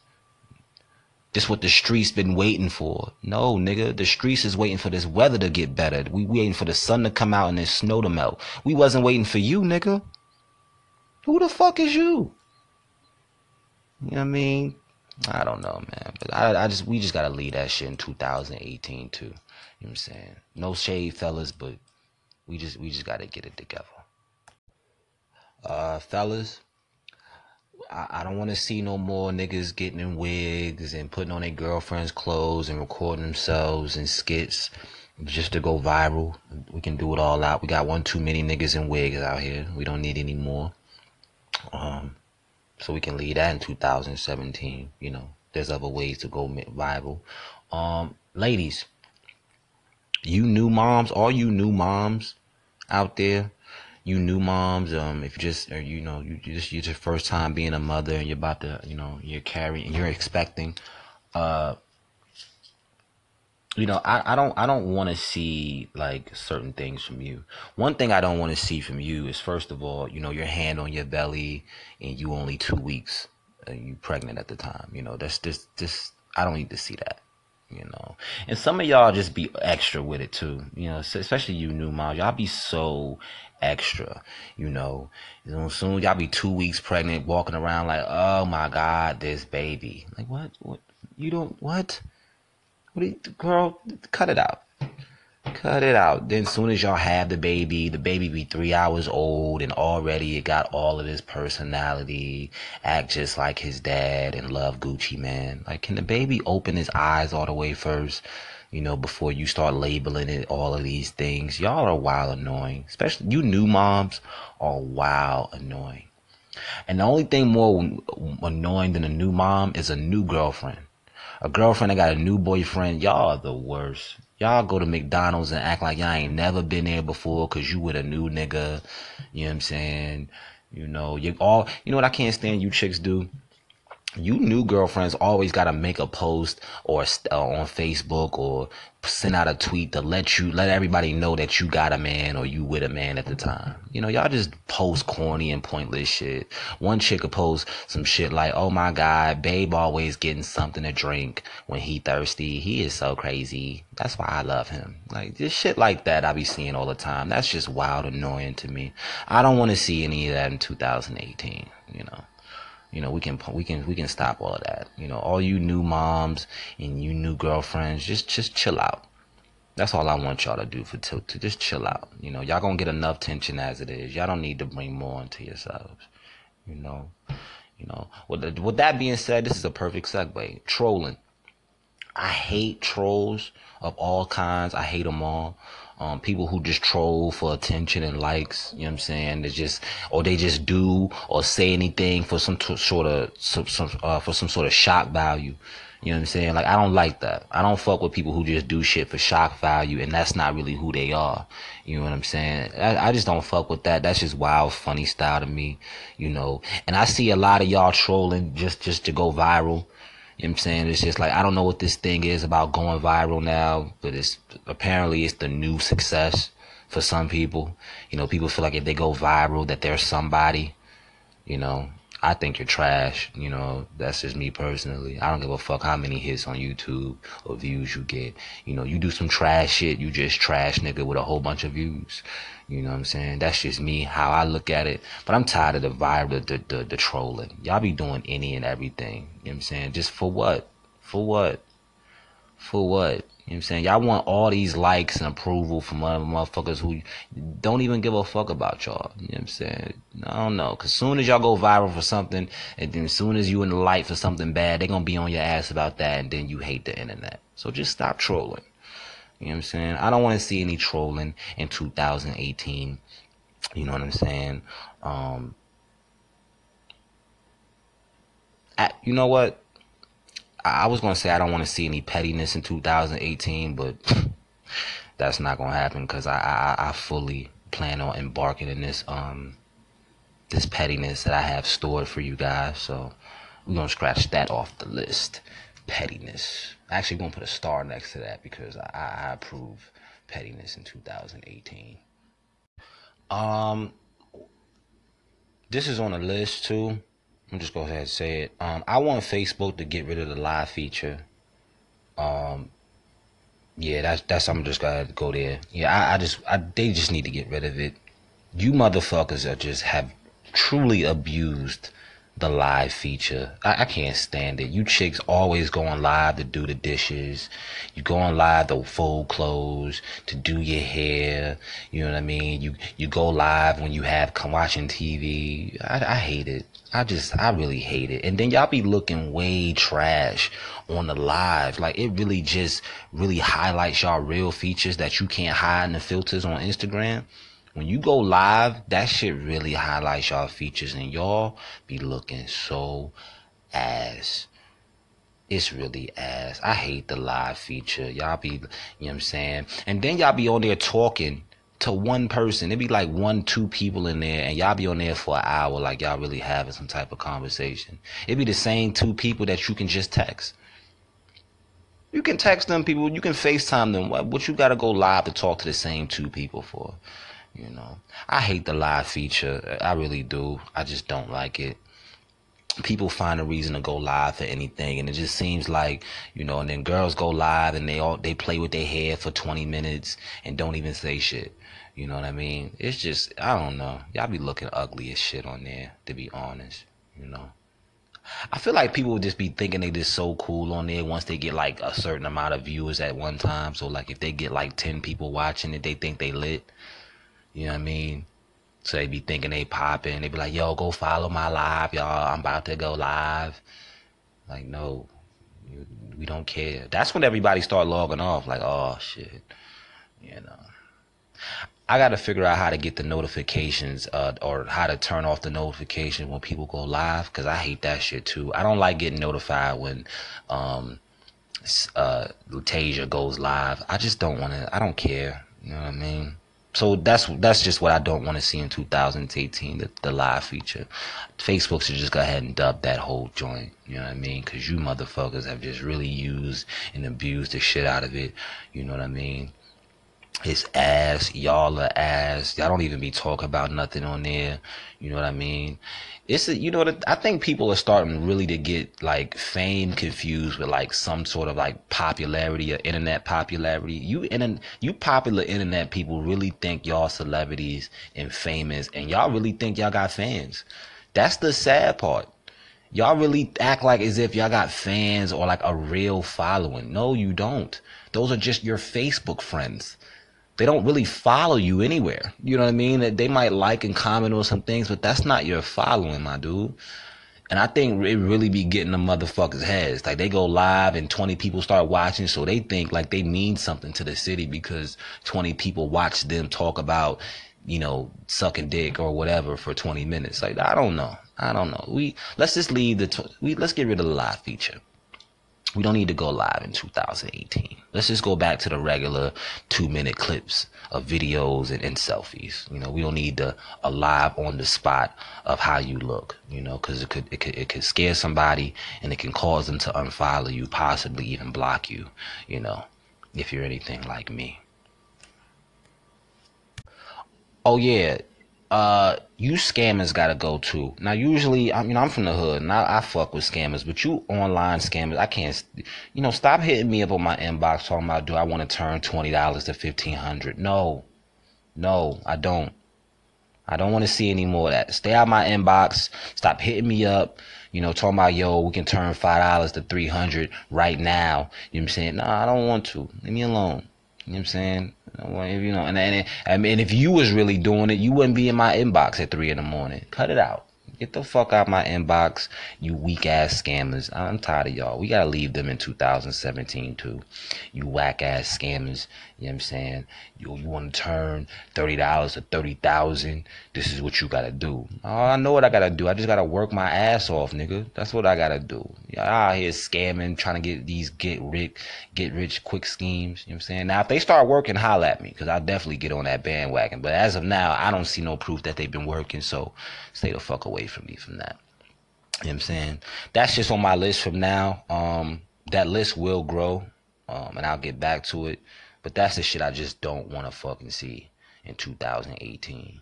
Speaker 1: This what the streets been waiting for. No, nigga, the streets is waiting for this weather to get better. We waiting for the sun to come out and this snow to melt. We wasn't waiting for you, nigga. Who the fuck is you? You know what I mean? I don't know, man. But I, I just we just gotta leave that shit in 2018 too. You know what I'm saying? No shade, fellas, but we just we just gotta get it together. Uh, fellas, I, I don't want to see no more niggas getting in wigs and putting on their girlfriend's clothes and recording themselves in skits just to go viral. We can do it all out. We got one too many niggas in wigs out here. We don't need any more. Um, so we can leave that in 2017. You know, there's other ways to go viral. Um, ladies, you new moms, all you new moms, out there, you new moms, um, if you just, or you know, you just, your first time being a mother and you're about to, you know, you're carrying, you're expecting, uh, you know, I, I don't I don't want to see like certain things from you. One thing I don't want to see from you is first of all, you know, your hand on your belly and you only two weeks, and you pregnant at the time. You know, that's just just I don't need to see that. You know, and some of y'all just be extra with it too. You know, especially you new moms, y'all be so extra. You know, soon y'all be two weeks pregnant, walking around like, oh my god, this baby. Like what? What? You don't what? What you, girl, cut it out. Cut it out. Then soon as y'all have the baby, the baby be three hours old and already it got all of his personality, act just like his dad and love Gucci man. Like can the baby open his eyes all the way first? You know, before you start labeling it all of these things. Y'all are wild annoying. Especially you new moms are wild annoying. And the only thing more annoying than a new mom is a new girlfriend a girlfriend that got a new boyfriend, y'all are the worst. Y'all go to McDonald's and act like y'all ain't never been there before because you with a new nigga. You know what I'm saying? You know, you all, you know what I can't stand you chicks do? You new girlfriends always got to make a post or uh, on Facebook or send out a tweet to let you let everybody know that you got a man or you with a man at the time. You know, y'all just post corny and pointless shit. One chick will post some shit like, "Oh my god, babe always getting something to drink when he thirsty. He is so crazy. That's why I love him." Like this shit like that I be seeing all the time. That's just wild annoying to me. I don't want to see any of that in 2018, you know you know we can we can we can stop all of that. You know all you new moms and you new girlfriends just just chill out. That's all i want y'all to do for to, to just chill out. You know y'all gonna get enough tension as it is. Y'all don't need to bring more into yourselves you know. You know with, with that being said this is a perfect segue. Trolling. I hate trolls of all kinds. I hate them all um, people who just troll for attention and likes, you know what I'm saying? They just, or they just do or say anything for some t- sort of, some, some uh, for some sort of shock value. You know what I'm saying? Like, I don't like that. I don't fuck with people who just do shit for shock value and that's not really who they are. You know what I'm saying? I, I just don't fuck with that. That's just wild, funny style to me, you know. And I see a lot of y'all trolling just, just to go viral. You know what I'm saying? It's just like I don't know what this thing is about going viral now, but it's apparently it's the new success for some people. You know, people feel like if they go viral that they're somebody. You know, I think you're trash. You know, that's just me personally. I don't give a fuck how many hits on YouTube or views you get. You know, you do some trash shit, you just trash nigga with a whole bunch of views. You know what I'm saying? That's just me, how I look at it. But I'm tired of the vibe, the, the, the, the trolling. Y'all be doing any and everything. You know what I'm saying? Just for what? For what? For what? You know what I'm saying? Y'all want all these likes and approval from other motherfuckers who don't even give a fuck about y'all. You know what I'm saying? I don't know. Cause soon as y'all go viral for something, and then as soon as you in the light for something bad, they're gonna be on your ass about that, and then you hate the internet. So just stop trolling. You know what I'm saying? I don't want to see any trolling in 2018. You know what I'm saying? Um, I, you know what? I, was to say I don't want to see any pettiness in 2018, but [laughs] that's not to happen because I, I, I fully plan on embarking in this, um, this pettiness that I have stored for you guys. So we're to scratch that off the list. Pettiness. Actually, to put a star next to that because I, I approve pettiness in 2018. Um, this is on the list too. I'm just go ahead and say it. Um, I want Facebook to get rid of the live feature. Um, yeah, that's that's. I'm just gonna go there. Yeah, I, I just I, they just need to get rid of it. You motherfuckers are just have truly abused the live feature. I, I, can't stand it. You chicks always going live to do the dishes. You going live to fold clothes, to do your hair. You know what I mean? You you go live when you have come watching TV. I, I hate it. I just I really hate it. And then y'all be looking way trash on the live. Like it really just really highlights y'all real features that you can't hide in the filters on Instagram when you go live, that shit really highlights y'all features and y'all be looking so ass. It's really ass. I hate the live feature. Y'all be, you know what I'm saying? And then y'all be on there talking to one person. It'd be like one, two people in there, and y'all be on there for an hour, like y'all really having some type of conversation. It'd be the same two people that you can just text. You can text them people, you can FaceTime them. What, you gotta go live to talk to the same two people for? You know, I hate the live feature. I really do. I just don't like it people find a reason to go live for anything and it just seems like you know and then girls go live and they all they play with their hair for 20 minutes and don't even say shit you know what i mean it's just i don't know y'all be looking ugly as shit on there to be honest you know I feel like people would just be thinking they just so cool on there once they get like a certain amount of viewers at one time. So like if they get like ten people watching it, they think they lit. You know what I mean? So they be thinking they popping. They be like, "Yo, go follow my live, y'all. I'm about to go live." Like, no, we don't care. That's when everybody start logging off. Like, oh shit, you know. I got to figure out how to get the notifications uh, or how to turn off the notification when people go live because I hate that shit too. I don't like getting notified when um, uh, Lutasia goes live. I just don't want to. I don't care. You know what I mean? So that's that's just what I don't want to see in 2018. The, the live feature. Facebook should just go ahead and dub that whole joint. You know what I mean? Because you motherfuckers have just really used and abused the shit out of it. You know what I mean? It's ass, y'all are ass. Y'all don't even be talking about nothing on there. You know what I mean? It's a, you know what I think people are starting really to get like fame confused with like some sort of like popularity or internet popularity. You in you popular internet people really think y'all celebrities and famous, and y'all really think y'all got fans. That's the sad part. Y'all really act like as if y'all got fans or like a real following. No, you don't. Those are just your Facebook friends they don't really follow you anywhere. You know what I mean? That they might like and comment on some things, but that's not your following, my dude. And I think it really be getting the motherfuckers' heads. Like they go live and 20 people start watching, so they think like they mean something to the city because 20 people watch them talk about, you know, sucking dick or whatever for 20 minutes. Like I don't know. I don't know. We let's just leave the we let's get rid of the live feature we don't need to go live in 2018. Let's just go back to the regular two minute clips of videos and, and selfies. You know, we don't need the a live on the spot of how you look. You know, because it could it could it could scare somebody and it can cause them to unfollow you, possibly even block you. You know, if you're anything like me. Oh yeah, uh you scammers gotta go too. Now usually I mean I'm from the hood and I, I fuck with scammers, but you online scammers, I can't you know, stop hitting me up on my inbox talking about do I want to turn twenty dollars to fifteen hundred. No. No, I don't. I don't want to see any more of that. Stay out my inbox. Stop hitting me up. You know, talking about yo, we can turn five dollars to three hundred right now. You know what I'm saying? no I don't want to. Leave me alone. You know what I'm saying? You know, and, and, and if you was really doing it, you wouldn't be in my inbox at three in the morning. Cut it out. Get the fuck out my inbox, you weak ass scammers. I'm tired of y'all. We gotta leave them in 2017 too. You whack ass scammers. You know what I'm saying? You you want to turn thirty dollars to thirty thousand? This is what you gotta do. Oh, I know what I gotta do. I just gotta work my ass off, nigga. That's what I gotta do. Y'all out here scamming, trying to get these get rich, get rich quick schemes. You know what I'm saying? Now if they start working, holla at me, cause I definitely get on that bandwagon. But as of now, I don't see no proof that they've been working. So stay the fuck away from me from that. You know what I'm saying? That's just on my list from now. Um, that list will grow. Um, and I'll get back to it. But that's the shit I just don't want to fucking see in 2018.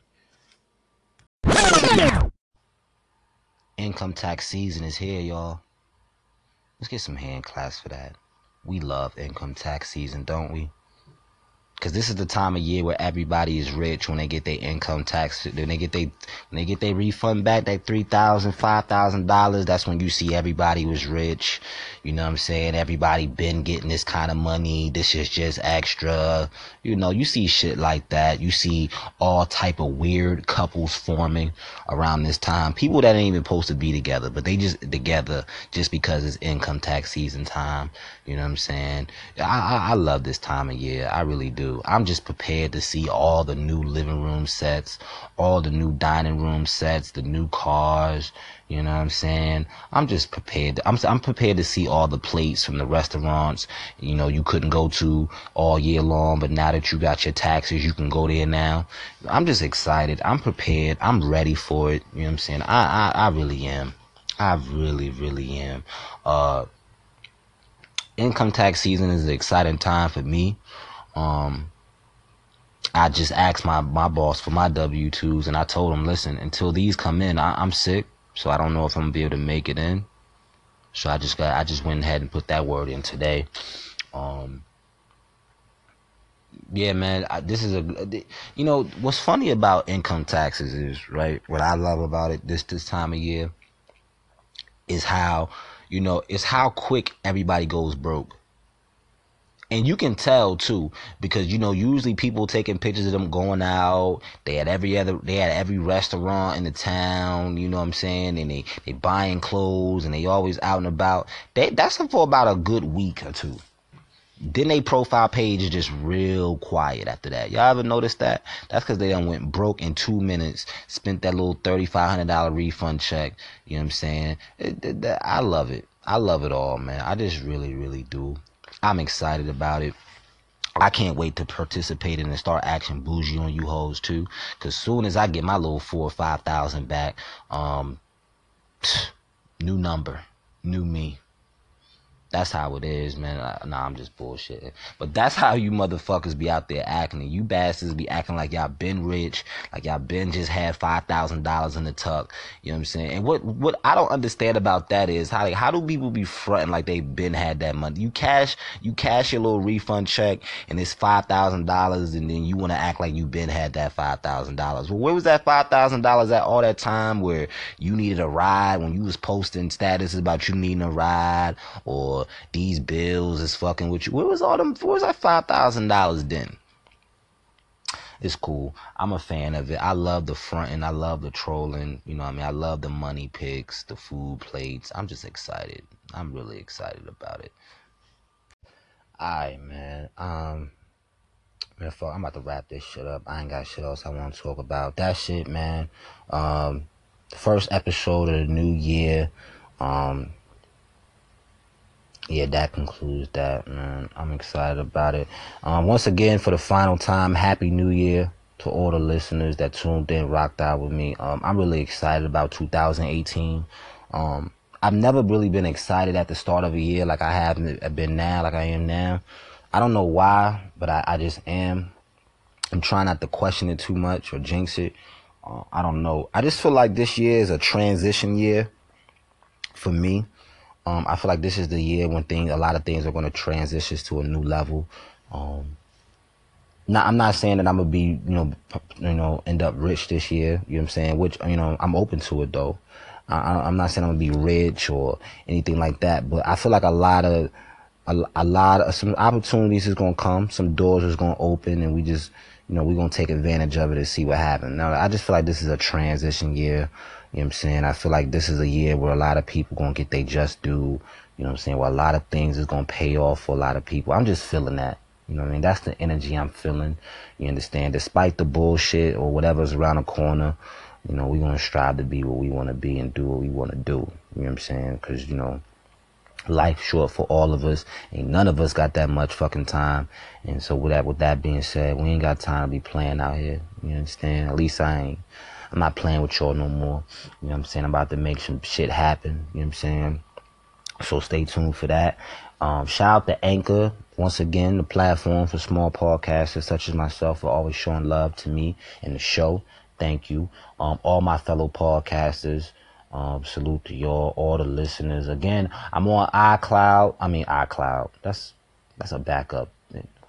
Speaker 1: Income tax season is here, y'all. Let's get some hand claps for that. We love income tax season, don't we? Cause this is the time of year where everybody is rich when they get their income tax. When they get they when they get their refund back, that three thousand, five thousand dollars. That's when you see everybody was rich. You know what I'm saying? Everybody been getting this kind of money. This is just extra. You know, you see shit like that. You see all type of weird couples forming around this time. People that ain't even supposed to be together, but they just together just because it's income tax season time. You know what I'm saying? I I, I love this time of year. I really do. I'm just prepared to see all the new living room sets, all the new dining room sets, the new cars. You know what I'm saying? I'm just prepared. I'm I'm prepared to see all the plates from the restaurants. You know, you couldn't go to all year long, but now that you got your taxes, you can go there now. I'm just excited. I'm prepared. I'm ready for it. You know what I'm saying? I I, I really am. I really really am. Uh income tax season is an exciting time for me. Um, I just asked my, my boss for my W twos, and I told him, listen, until these come in, I, I'm sick, so I don't know if I'm gonna be able to make it in. So I just got, I just went ahead and put that word in today. Um, yeah, man, I, this is a, you know, what's funny about income taxes is right. What I love about it this this time of year is how you know, it's how quick everybody goes broke. And you can tell too, because you know, usually people taking pictures of them going out. They had every other, they had every restaurant in the town. You know what I'm saying? And they they buying clothes and they always out and about. They that's for about a good week or two. Then they profile page is just real quiet after that. Y'all ever notice that? That's because they done went broke in two minutes, spent that little thirty five hundred dollar refund check. You know what I'm saying? It, it, I love it. I love it all, man. I just really, really do. I'm excited about it. I can't wait to participate in and start acting bougie on you hoes too. Cause soon as I get my little four or five thousand back, um, [tsk] new number, new me. That's how it is, man. Nah, I'm just bullshitting. But that's how you motherfuckers be out there acting. You bastards be acting like y'all been rich, like y'all been just had five thousand dollars in the tuck. You know what I'm saying? And what what I don't understand about that is how like, how do people be fronting like they been had that money? You cash you cash your little refund check and it's five thousand dollars, and then you want to act like you been had that five thousand dollars. Well, where was that five thousand dollars at all that time where you needed a ride when you was posting statuses about you needing a ride or these bills is fucking with you. Where was all them? Where was that five thousand dollars then? It's cool. I'm a fan of it. I love the front and I love the trolling. You know what I mean? I love the money picks, the food plates. I'm just excited. I'm really excited about it. Alright, man. Um, man, fuck, I'm about to wrap this shit up. I ain't got shit else I want to talk about. That shit, man. Um, the first episode of the new year. Um, yeah, that concludes that, man. I'm excited about it. Um, once again, for the final time, Happy New Year to all the listeners that tuned in, rocked out with me. Um, I'm really excited about 2018. Um, I've never really been excited at the start of a year like I have been now, like I am now. I don't know why, but I, I just am. I'm trying not to question it too much or jinx it. Uh, I don't know. I just feel like this year is a transition year for me. Um, I feel like this is the year when things, a lot of things are going to transition to a new level. Um, I'm not saying that I'm gonna be, you know, you know, end up rich this year. You know what I'm saying? Which, you know, I'm open to it though. I, am not saying I'm gonna be rich or anything like that, but I feel like a lot of, a, a lot of some opportunities is gonna come, some doors is gonna open, and we just, you know, we're gonna take advantage of it and see what happens. Now, I just feel like this is a transition year. You know what I'm saying? I feel like this is a year where a lot of people gonna get their just due. You know what I'm saying? Where a lot of things is gonna pay off for a lot of people. I'm just feeling that. You know what I mean? That's the energy I'm feeling. You understand? Despite the bullshit or whatever's around the corner, you know, we're gonna strive to be what we wanna be and do what we wanna do. You know what I'm saying? Cause, you know, life short for all of us. Ain't none of us got that much fucking time. And so with that with that being said, we ain't got time to be playing out here. You understand? At least I ain't. I'm not playing with y'all no more. You know what I'm saying? I'm about to make some shit happen. You know what I'm saying? So stay tuned for that. Um, shout out to Anchor. Once again, the platform for small podcasters such as myself for always showing love to me and the show. Thank you. Um, all my fellow podcasters. Um, salute to y'all, all the listeners. Again, I'm on iCloud. I mean iCloud. That's that's a backup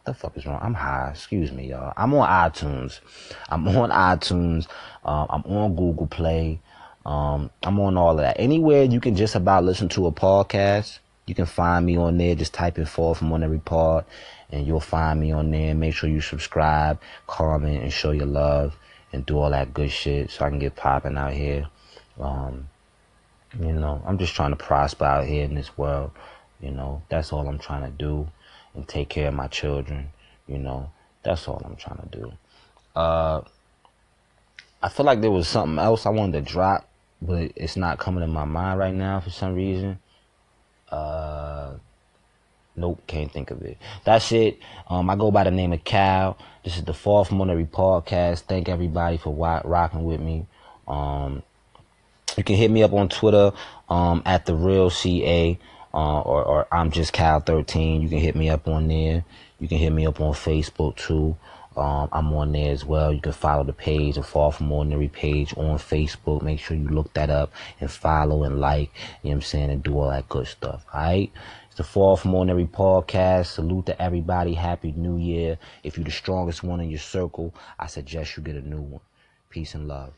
Speaker 1: the fuck is wrong? I'm high. Excuse me, y'all. I'm on iTunes. I'm [laughs] on iTunes. Um, I'm on Google Play. Um, I'm on all of that. Anywhere you can just about listen to a podcast, you can find me on there. Just type in "Far From Ordinary part," and you'll find me on there. Make sure you subscribe, comment, and show your love, and do all that good shit so I can get popping out here. Um, you know, I'm just trying to prosper out here in this world. You know, that's all I'm trying to do and take care of my children. You know, That's all I'm trying to do. Uh, I feel like there was something else I wanted to drop, but it's not coming to my mind right now for some reason. Uh, nope, can't think of it. That's it. Um, I go by the name of Cal. This is the Far From Ordinary Podcast. Thank everybody for rocking with me. Um, you can hit me up on Twitter um, at the real CA uh, or, or I'm just Cal 13. You can hit me up on there. You can hit me up on Facebook too. Um, I'm on there as well. You can follow the page, the Far From Ordinary page on Facebook. Make sure you look that up and follow and like, you know what I'm saying, and do all that good stuff. All right? It's the Far From Ordinary podcast. Salute to everybody. Happy New Year. If you're the strongest one in your circle, I suggest you get a new one. Peace and love.